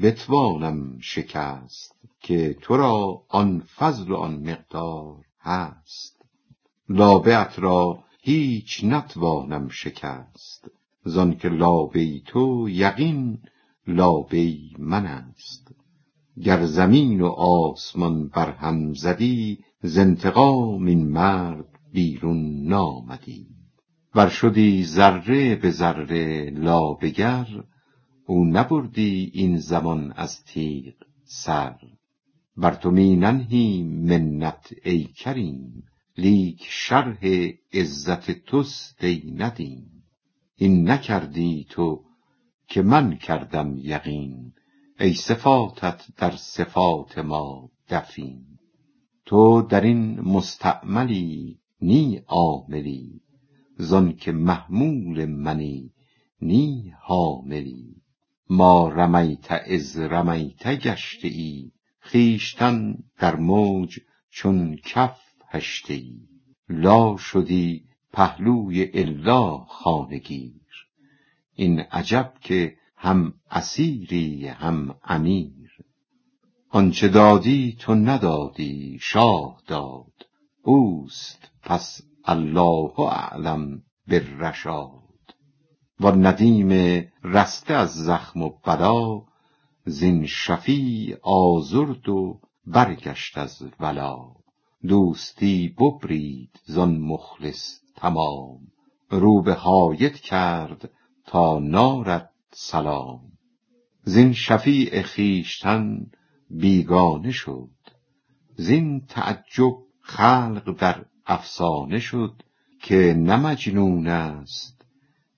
بتوانم شکست که تو را آن فضل و آن مقدار هست. لابه را هیچ نتوانم شکست. زانکه لابه تو یقین لابه من است. گر زمین و آسمان بر هم زدی ز انتقام این مرد بیرون نامدی. ور شدی ذره به ذره لابه گر او نبردی این زمان از تیغ سر. بر تو می ننهیم منت ای کریم لیک شرح عزت توست ای ندیم. این نکردی تو که من کردم یقین ای صفاتت در صفات ما دفین. تو در این مستعملی نی عاملی زانکه محمول منی نی حاملی. ما رمیت اذ رمیت گشته ای خویشتن در موج چون کف هشته ای لا شدی پهلوی الا خانه گیر این عجب که هم اسیری هم امیر. آنچه دادی تو ندادی شاه داد. اوست پس الله اعلم بالرشاد. وان ندیم رسته از زخم و بلا زین شفیع آزرد و برگشت از ولا. دوستی ببرید زان مخلص تمام. رو به حایط کرد تا نارد سلام. زین شفیع خویشتن بیگانه شد. زین تعجب خلق در افسانه شد که نه مجنون است.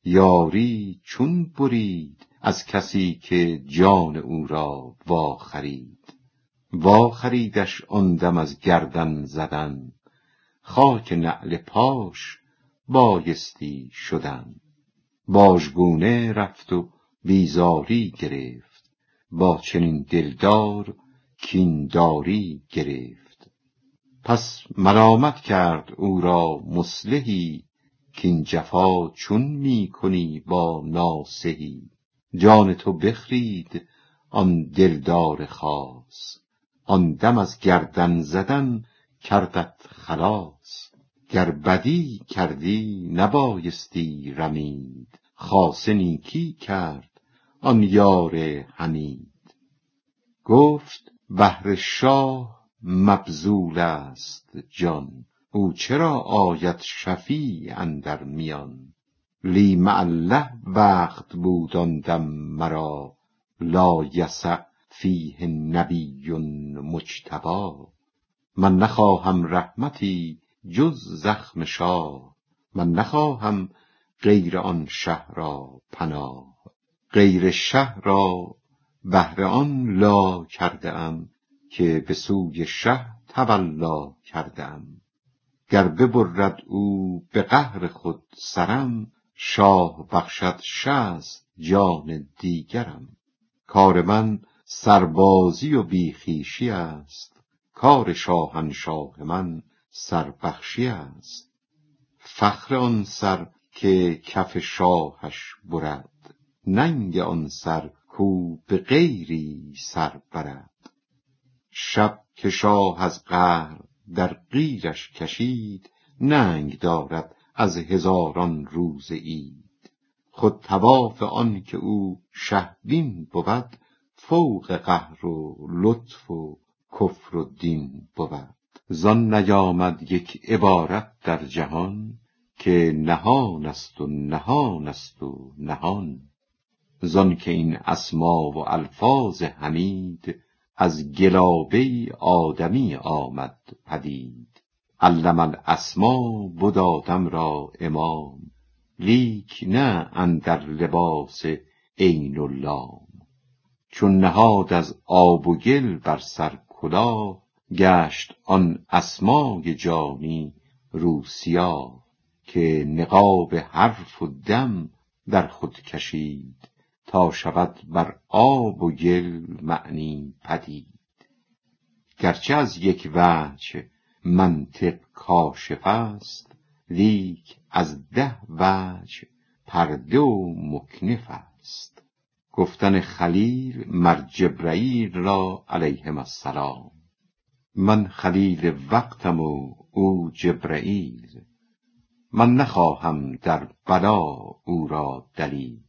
یاری چون برید از کسی که جان او را وا خرید وا خریدش آن دم از گردن زدن. خاک نعل پاش بایستی شدن باژگونه رفت و بیزاری گرفت. با چنین دلدار کینداری گرفت. پس ملامت کرد او را مصلحی کین جفا چون می کنی با ناصحی جان تو بخرید آن دلدار خاص. آن دم از گردن زدن کردت خلاص. گر بدی کردی نبایستی رمید خاصه نیکی کرد آن یار حمید. گفت بهر شاه مبذول است جان او چرا آید شفیع اندر میان؟ لی الله وقت بود آن دم مرا لا یسع فیه نبی مجتبی من نخواهم رحمتی جز زخم شاه من نخواهم غیر آن شه را پناه. غیر شه را بهر آن لا کرده ام که به سوی شه تولا کرده ام گر ببرد او به قهر خود سرم شاه بخشد شصت جان دیگرم. کار من سربازی و بی خویشی است کار شاهنشاه من سربخشی است. فخر آن سر که کف شاهش برد. ننگ آن سر کو به غیری سر برد. شب که شاه از قهر در قیرش کشید ننگ دارد از هزاران روز عید. خود طواف آن که او شه بین بود فوق قهر و لطف و کفر و دین بود. زان نیامد یک عبارت در جهان که نهان است و نهان است و نهان. زان که این اسما و الفاظ حمید از گلابه آدمی آمد پدید. علم الاسما بد آدم را امام لیک نه اندر لباس عین و لام چون نهاد از آب و گل بر سر کلاه گشت آن اسمای جانی رو سیاه که نقاب حرف و دم در خود کشید تا شود بر آب و گل معنی پدید. گرچه از یک وجه منطق کاشف است لیک از ده وجه پرده و مکنف است. گفتن خلیل مر جبرئیل را علیهم السلام. من خلیل وقتم و او جبرئیل. من نخواهم در بلا او را دلیل.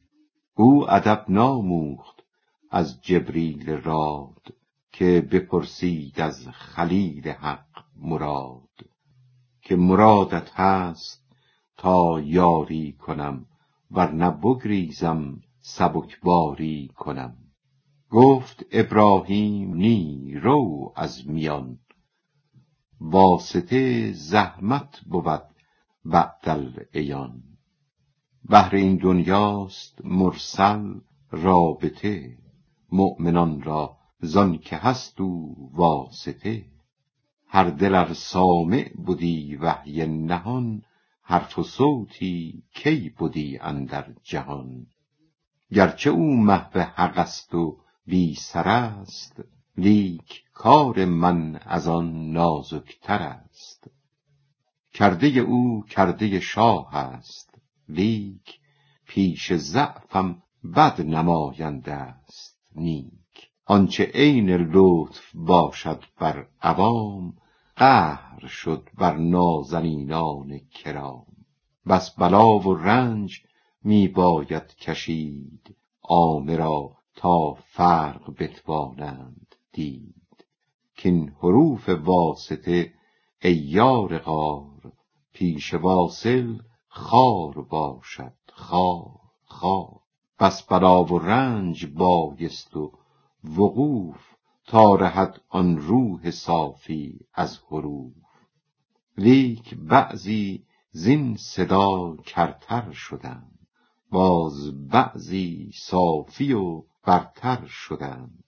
او ادب ناموخت از جبریل راد که بپرسید از خلیل حق مراد. که مرادت هست تا یاری کنم ورنه بگریزم سبکباری کنم. گفت ابراهیم نی رو از میان. واسطه زحمت بود بعد العیان. بهر این دنیاست مرسل رابطه. مؤمنان را زان که هست او واسطه. هر دل ار سامع بدی وحی نهان حرف و صوتی کی بدی اندر جهان. گرچه او محو حق است و بی سر است لیک کار من از آن نازکتر است. کرده او کرده شاه است لیک پیش ضعفم بد نماینده است. نیک آنچه عین لطف باشد بر عوام قهر شد بر نازنینان کرام. بس بلا و رنج می باید کشید عامه را تا فرق بتوانند دید. کین حروف واسطه ای یار غار پیش واصل خار باشد خار خار. بس بلا و رنج بایست و وقوف تا رهد آن روح صافی از حروف. لیک بعضی زین صدا کرتر شدند باز بعضی صافی و برتر شدند.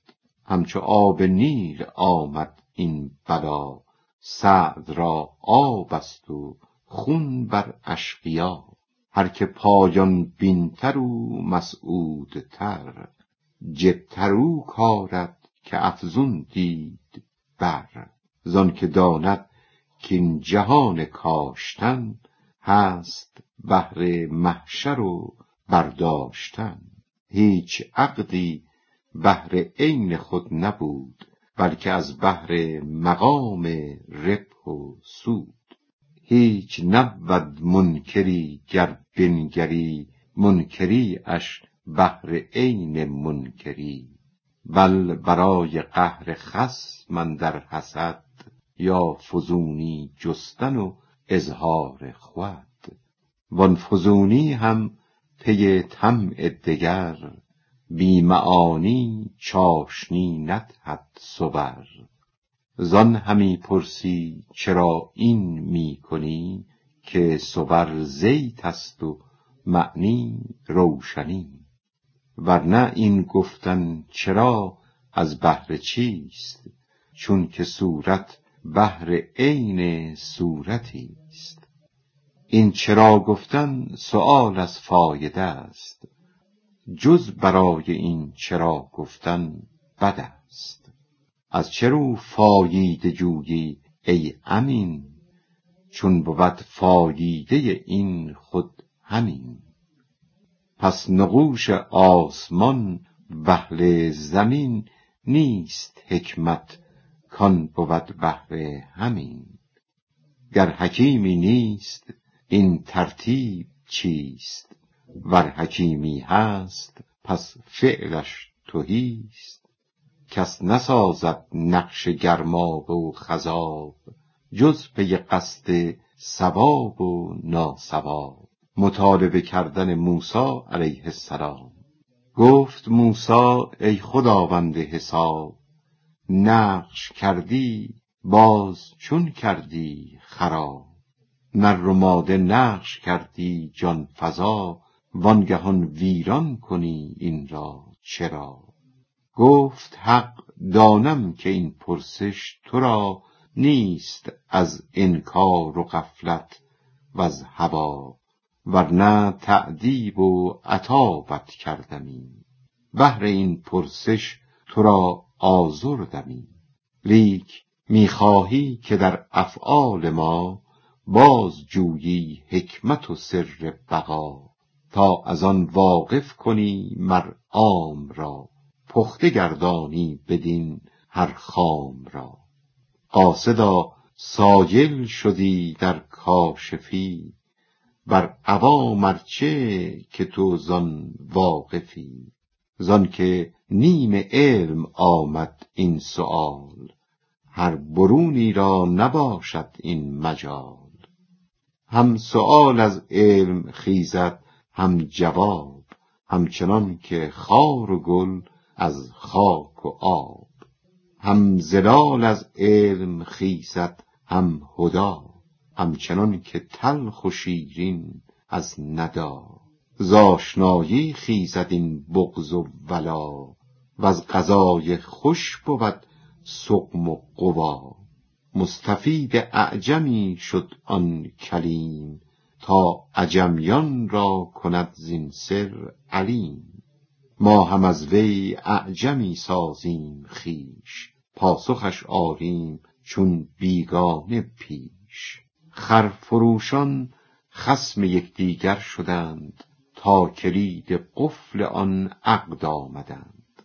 همچو آب نیل آمد این بلا سعد را آب است و خون بر اشقیا. هر که پایان بینتر او مسعودتر جبتر او کارد که افزون دید بر. زانکه داند کاین جهان کاشتن هست بهر محشر و برداشتن. هیچ عقدی بهر عین خود نبود بلکه از بهر مقام ربح و سود. هیچ نبود منکری گر بنگری منکری اش بهر عین منکری. بل برای قهر خصم اندر حسد یا فزونی جستن و اظهار خود. وان فزونی هم پی طمع دگر بی معانی چاشنی ندهد صور زان همی پرسی چرا این می کنی که صور زیت است و معنی روشنی؟ ورنه این گفتن چرا از بهر چیست؟ چونکه صورت بهر عین صورتی. این چرا گفتن سؤال از فایده است. جز برای این چرا گفتن بد است. از چه رو فاییده جویی ای امین؟ چون بود فاییده این خود همین. پس نقوش آسمان واهل زمین نیست حکمت کان بود بهر همین. گر حکیمی نیست این ترتیب چیست؟ ور حکیمی هست پس فعلش تهیست. کس نسازد نقش گرمابه و خضاب جز پی قصد صواب و ناصواب مطالبه کردن موسی علیه السلام. گفت موسی ای خداوند حساب نقش کردی باز چون کردی خراب. نر و ماده نقش کردی جان فزا وانگهان ویران کنی این را چرا؟ گفت حق دانم که این پرسش تو را نیست از انکار و غفلت وز هوی ورنه تأدیب و عتابت کردمی. بهر این پرسش تو را آزردمی. لیک می خواهی که در افعال ما باز جویی حکمت و سر بقا تا از آن واقف کنی مر عام را. پخته گردانی بدین هر خام را. قاصدا سایل شدی در کاشفی بر عوام ار چه که تو زان واقفی. زانکه نیم علم آمد این سؤال هر برونی را نباشد این مجال. هم سؤال از علم خیزد هم جواب. همچنان که خار و گل از خاک و آب. هم ظلال از علم خیزد هم هدی. همچنان که تلخ و شیرین از ندی ز آشنایی خیزد این بغض و ولا. وز غذای خوش بود سقم و غوا مستفید اعجمی شد آن کلیم تا عجمیان را کند زین سر علیم. ما هم از وی اعجمی سازیم خویش پاسخش آریم چون بیگانه پیش. خرفروشان خصم یکدیگر شدند تا کلید قفل آن عقد آمدند.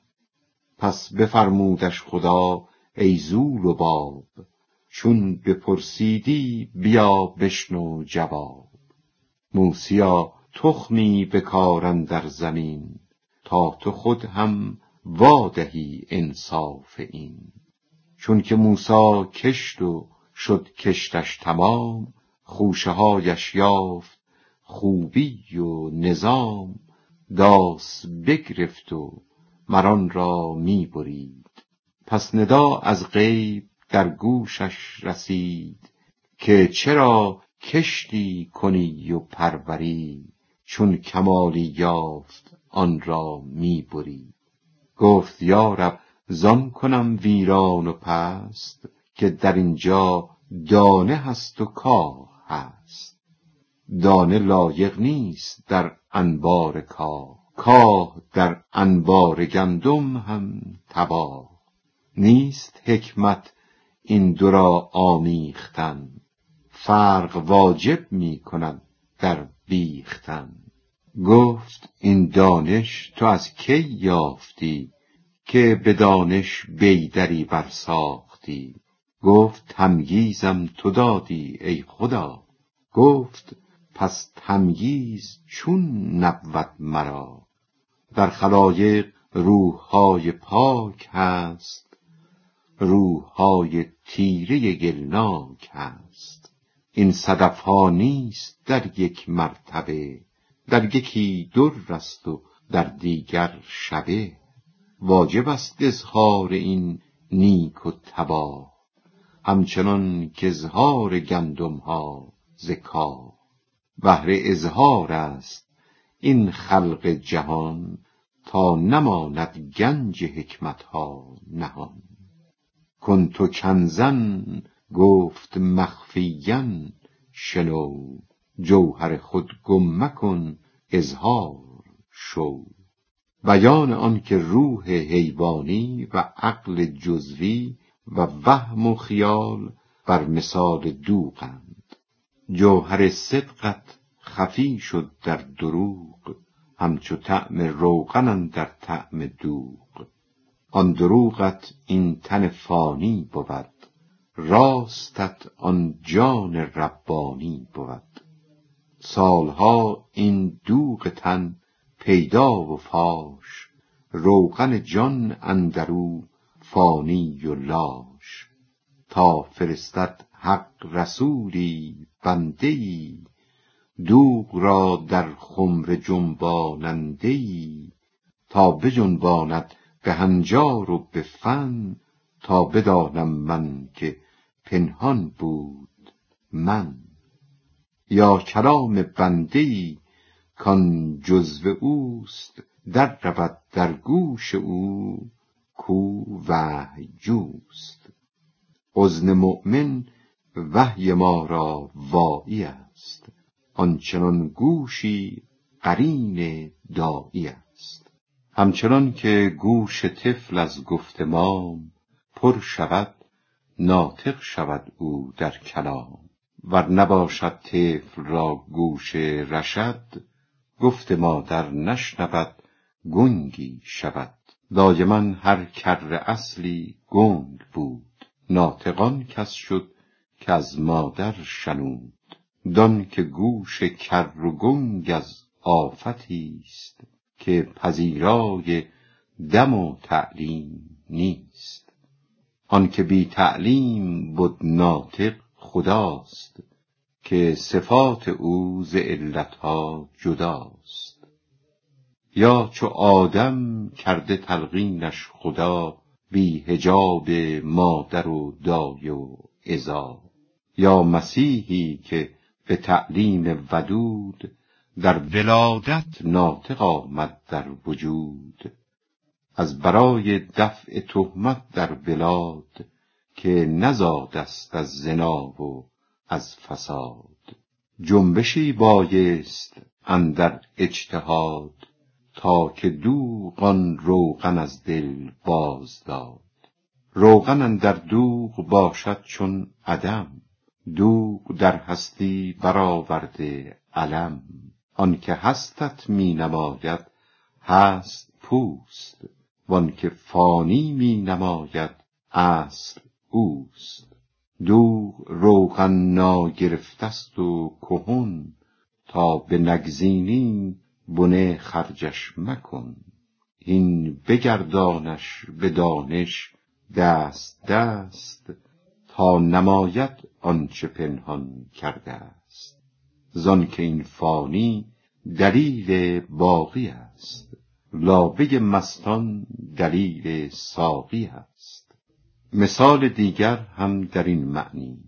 پس بفرمودش خدا ای ذو لباب چون بپرسیدی بیا بشنو جواب. موسیا تخمی بکار اندر زمین تا تو خود هم وا دهی انصاف این. چونکه موسی کشت و شد کشتش تمام خوشه هایش یافت خوبی و نظام. داس بگرفت و مر آن را می برید. پس ندا از غیب در گوشش رسید که چرا کشتی کنی و پروری چون کمالی یافت آن را می بری؟ گفت یارب زان کنم ویران و پست که در اینجا دانه هست و کاه هست. دانه لایق نیست در انبار کاه کاه در انبار گندم هم تباه. نیست حکمت این دو را آمیختن فرق واجب می کند در بیختن. گفت این دانش تو از کی یافتی که به دانش بیدری برساختی؟ گفت تمییزم تو دادی ای خدا. گفت پس تمییز چون نبود مرا؟ در خلایق روحهای پاک هست روحهای تیره گلناک هست این صدفها نیست در یک مرتبه در یکی در است و در دیگر شبه. واجب است اظهار این نیک و تباه. همچنان که اظهار گندم ها ز بهر اظهار است این خلق جهان تا نماند گنج حکمت ها نهان. کنت کنزن گفت مخفیا. شنو جوهر خود گم مکن اظهار شو. بیان آنکه روح حیوانی و عقل جزوی و وهم و خیال بر مثال دوغند. جوهر صدقت خفی شد در دروغ همچو طعم روغن در طعم دوغ. آن دروغت این تن فانی بود. راستت آن جان ربانی بود. سالها این دوغ تن پیدا و فاش روغن جان اندرو فانی و لاش. تا فرستد حق رسولی بنده ای دوغ را در خمر جنباننده ای تا بجنباند به هنجار و به فن تا بدانم من که پنهان بود من. یا کلام بنده ای کان جزو اوست در رود در گوش او کو وحی جوست. اذن مؤمن وحی ما را واعی است آنچنان گوشی قرین داعی است. همچنان که گوش طفل از گفتمان پر شود ناطق شود او در کلام. ور نباشد طفل را گوش رشد گفت مادر نشنود گنگی شود. دایما هر کر اصلی گنگ بود. ناطق کس شد که از مادر شنود. دان که گوش کر و گنگ از آفتی است. که پذیرای دم و تعلیم نیست. آنکه بی تعلیم بود ناطق خداست که صفات او ز علتها جداست. یا چو آدم کرده تلقینش خدا بی حجاب مادر و دای و عزا. یا مسیحی که به تعلیم ودود در ولادت ناطق آمد در وجود از برای دفع تهمت در بلاد که نزادست از زنا و از فساد. جنبشی بایست اندر اجتهاد تا که دوغ آن روغن از دل باز داد. روغن اندر دوغ باشد چون عدم دوغ در هستی برآورده علم. آنکه هستت می نماید هست پوست وانکه فانی می نماید اصل اوست. دوغ روغن ناگرفتست و کهن تا بنگزینی بنه خرجش مکن. هین بگردانش به دانش دست دست تا نماید آنچه پنهان کرده است زانکه این فانی دلیل باقی است. لابه مستان دلیل ساقی است. مثال دیگر هم در این معنی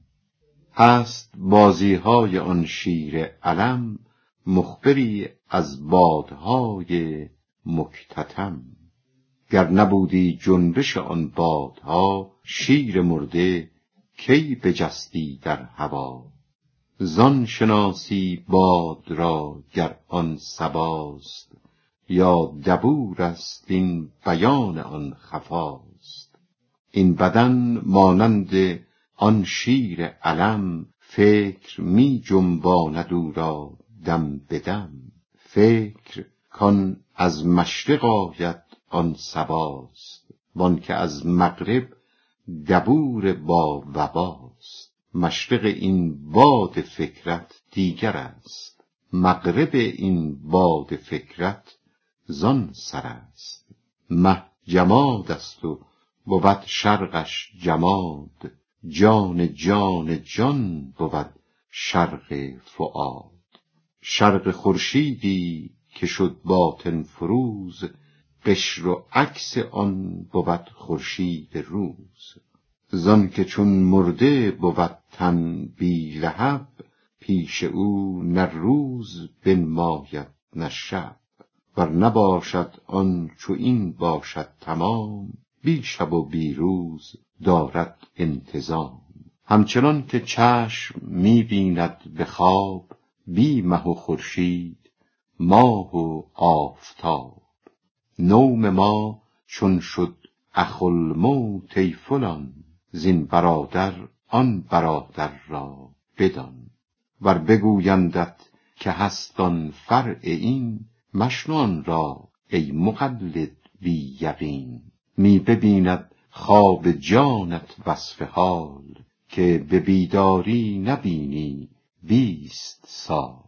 هست بازی های آن شیر علم مخبری از بادهای مکتتم. گر نبودی جنبش آن بادها شیر مرده کی بجستی در هوا؟ زان شناسی باد را گر آن سباست یا دبور است این بیان آن خفاست. این بدن مانند آن شیر علم فکر می جنباند او را دم بدم فکر کان از مشرق آید آن سباست وانکه از مغرب دبور با وباست مشرق این باد فکرت دیگر است. مغرب این باد فکرت زان سر است. مه جماد است و بود شرقش جماد. جان جان جان بود شرق فؤاد. شرق خورشیدی که شد باطن فروز قشر و عکس آن بود خورشید روز. که چون مرده بود تن بی لهب پیش او نه روز بنماید نه شب. ور نباشد آن چو این باشد تمام بی شب و بی روز دارد انتظام. همچنان که چشم می بیند به خواب بی مه و خورشید ماه و آفتاب. نوم ما چون شد اخالموت ای فلان زین برادر آن برادر را بدان. ور بگویندت که هست آن فرع این مشنو آن را ای مقلد بی یقین. می ببیند خواب جانت وصف حال که به بیداری نبینی بیست سال.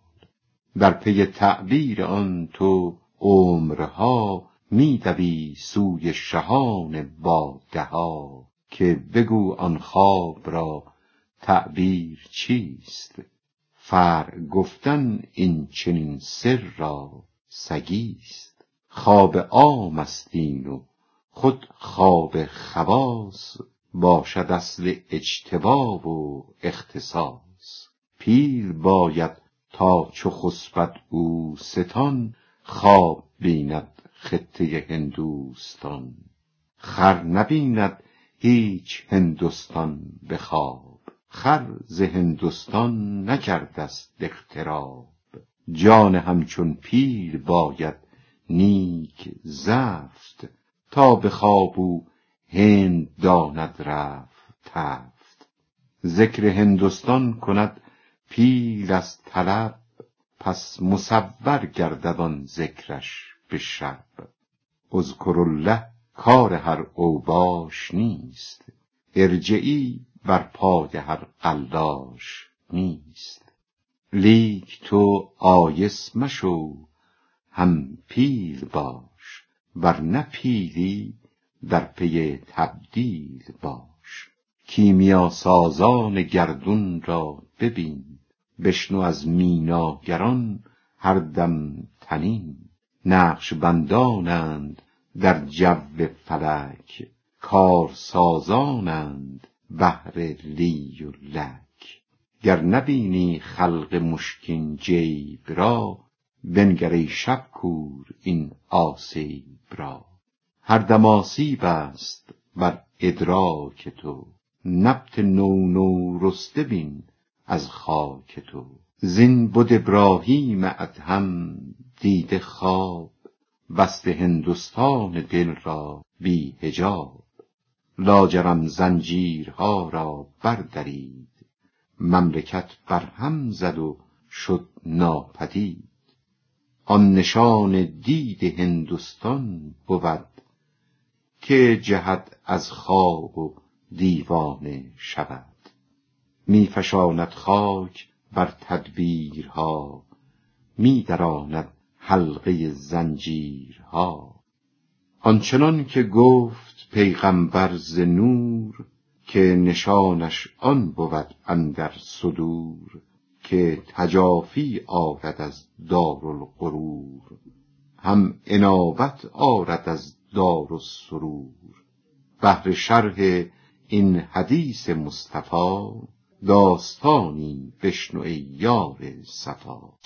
در پی تعبیر آن تو عمرها می دوی سوی شهان بادها که بگو آن خواب را تعبیر چیست؟ فرع گفتن این چنین سر را سگیست. خواب عام است این و خود خواب خواص باشد اصل اجتبا و اختصاص. پیل باید تا چو خسبد او ستان خواب بیند خطه هندوستان. خر نبیند هیچ هندستان به خواب خر ز هندستان نکردست اقتراب. جان همچون پیل باید نیک زفت تا به خواب او هند داند رفت تفت. ذکر هندستان کند پیل از طلب پس مصور گردد آن ذکرش به شب. اذکرالله کار هر اوباش نیست. ارجعی بر پای هر قلاش نیست. لیک تو آیس مشو هم پیل باش ور نه در پی تبدیل باش. کیمیا سازان گردون را ببین بشنو از میناگران هر دم طنین نقش بندانند در جو فلک کارسازانند بهر لی و لک. گر نبینی خلق مشکین جیب را بنگر ای شب کور این آسیب را. هر دم آسیب است بر ادراک تو نبت نو نو رسته بین از خاک تو. زین بد ابراهیم ادهم دیده خواب بسته هندستان دل را بی حجاب. لاجرم زنجیرها را بردرید. مملکت برهم زد و شد ناپدید. آن نشان دید هندستان بود که جهد از خواب و دیوانه شود. می فشاند خاک بر تدبیرها می دراند حلقه زنجیرها. آنچنان که گفت پیغمبر ز نور که نشانش آن بود اندر صدور که تجافی آرد از دارالغرور. هم انابت آرد از دارالسرور. بهر شرح این حدیث مصطفی داستانی بشنو ای یار صفا.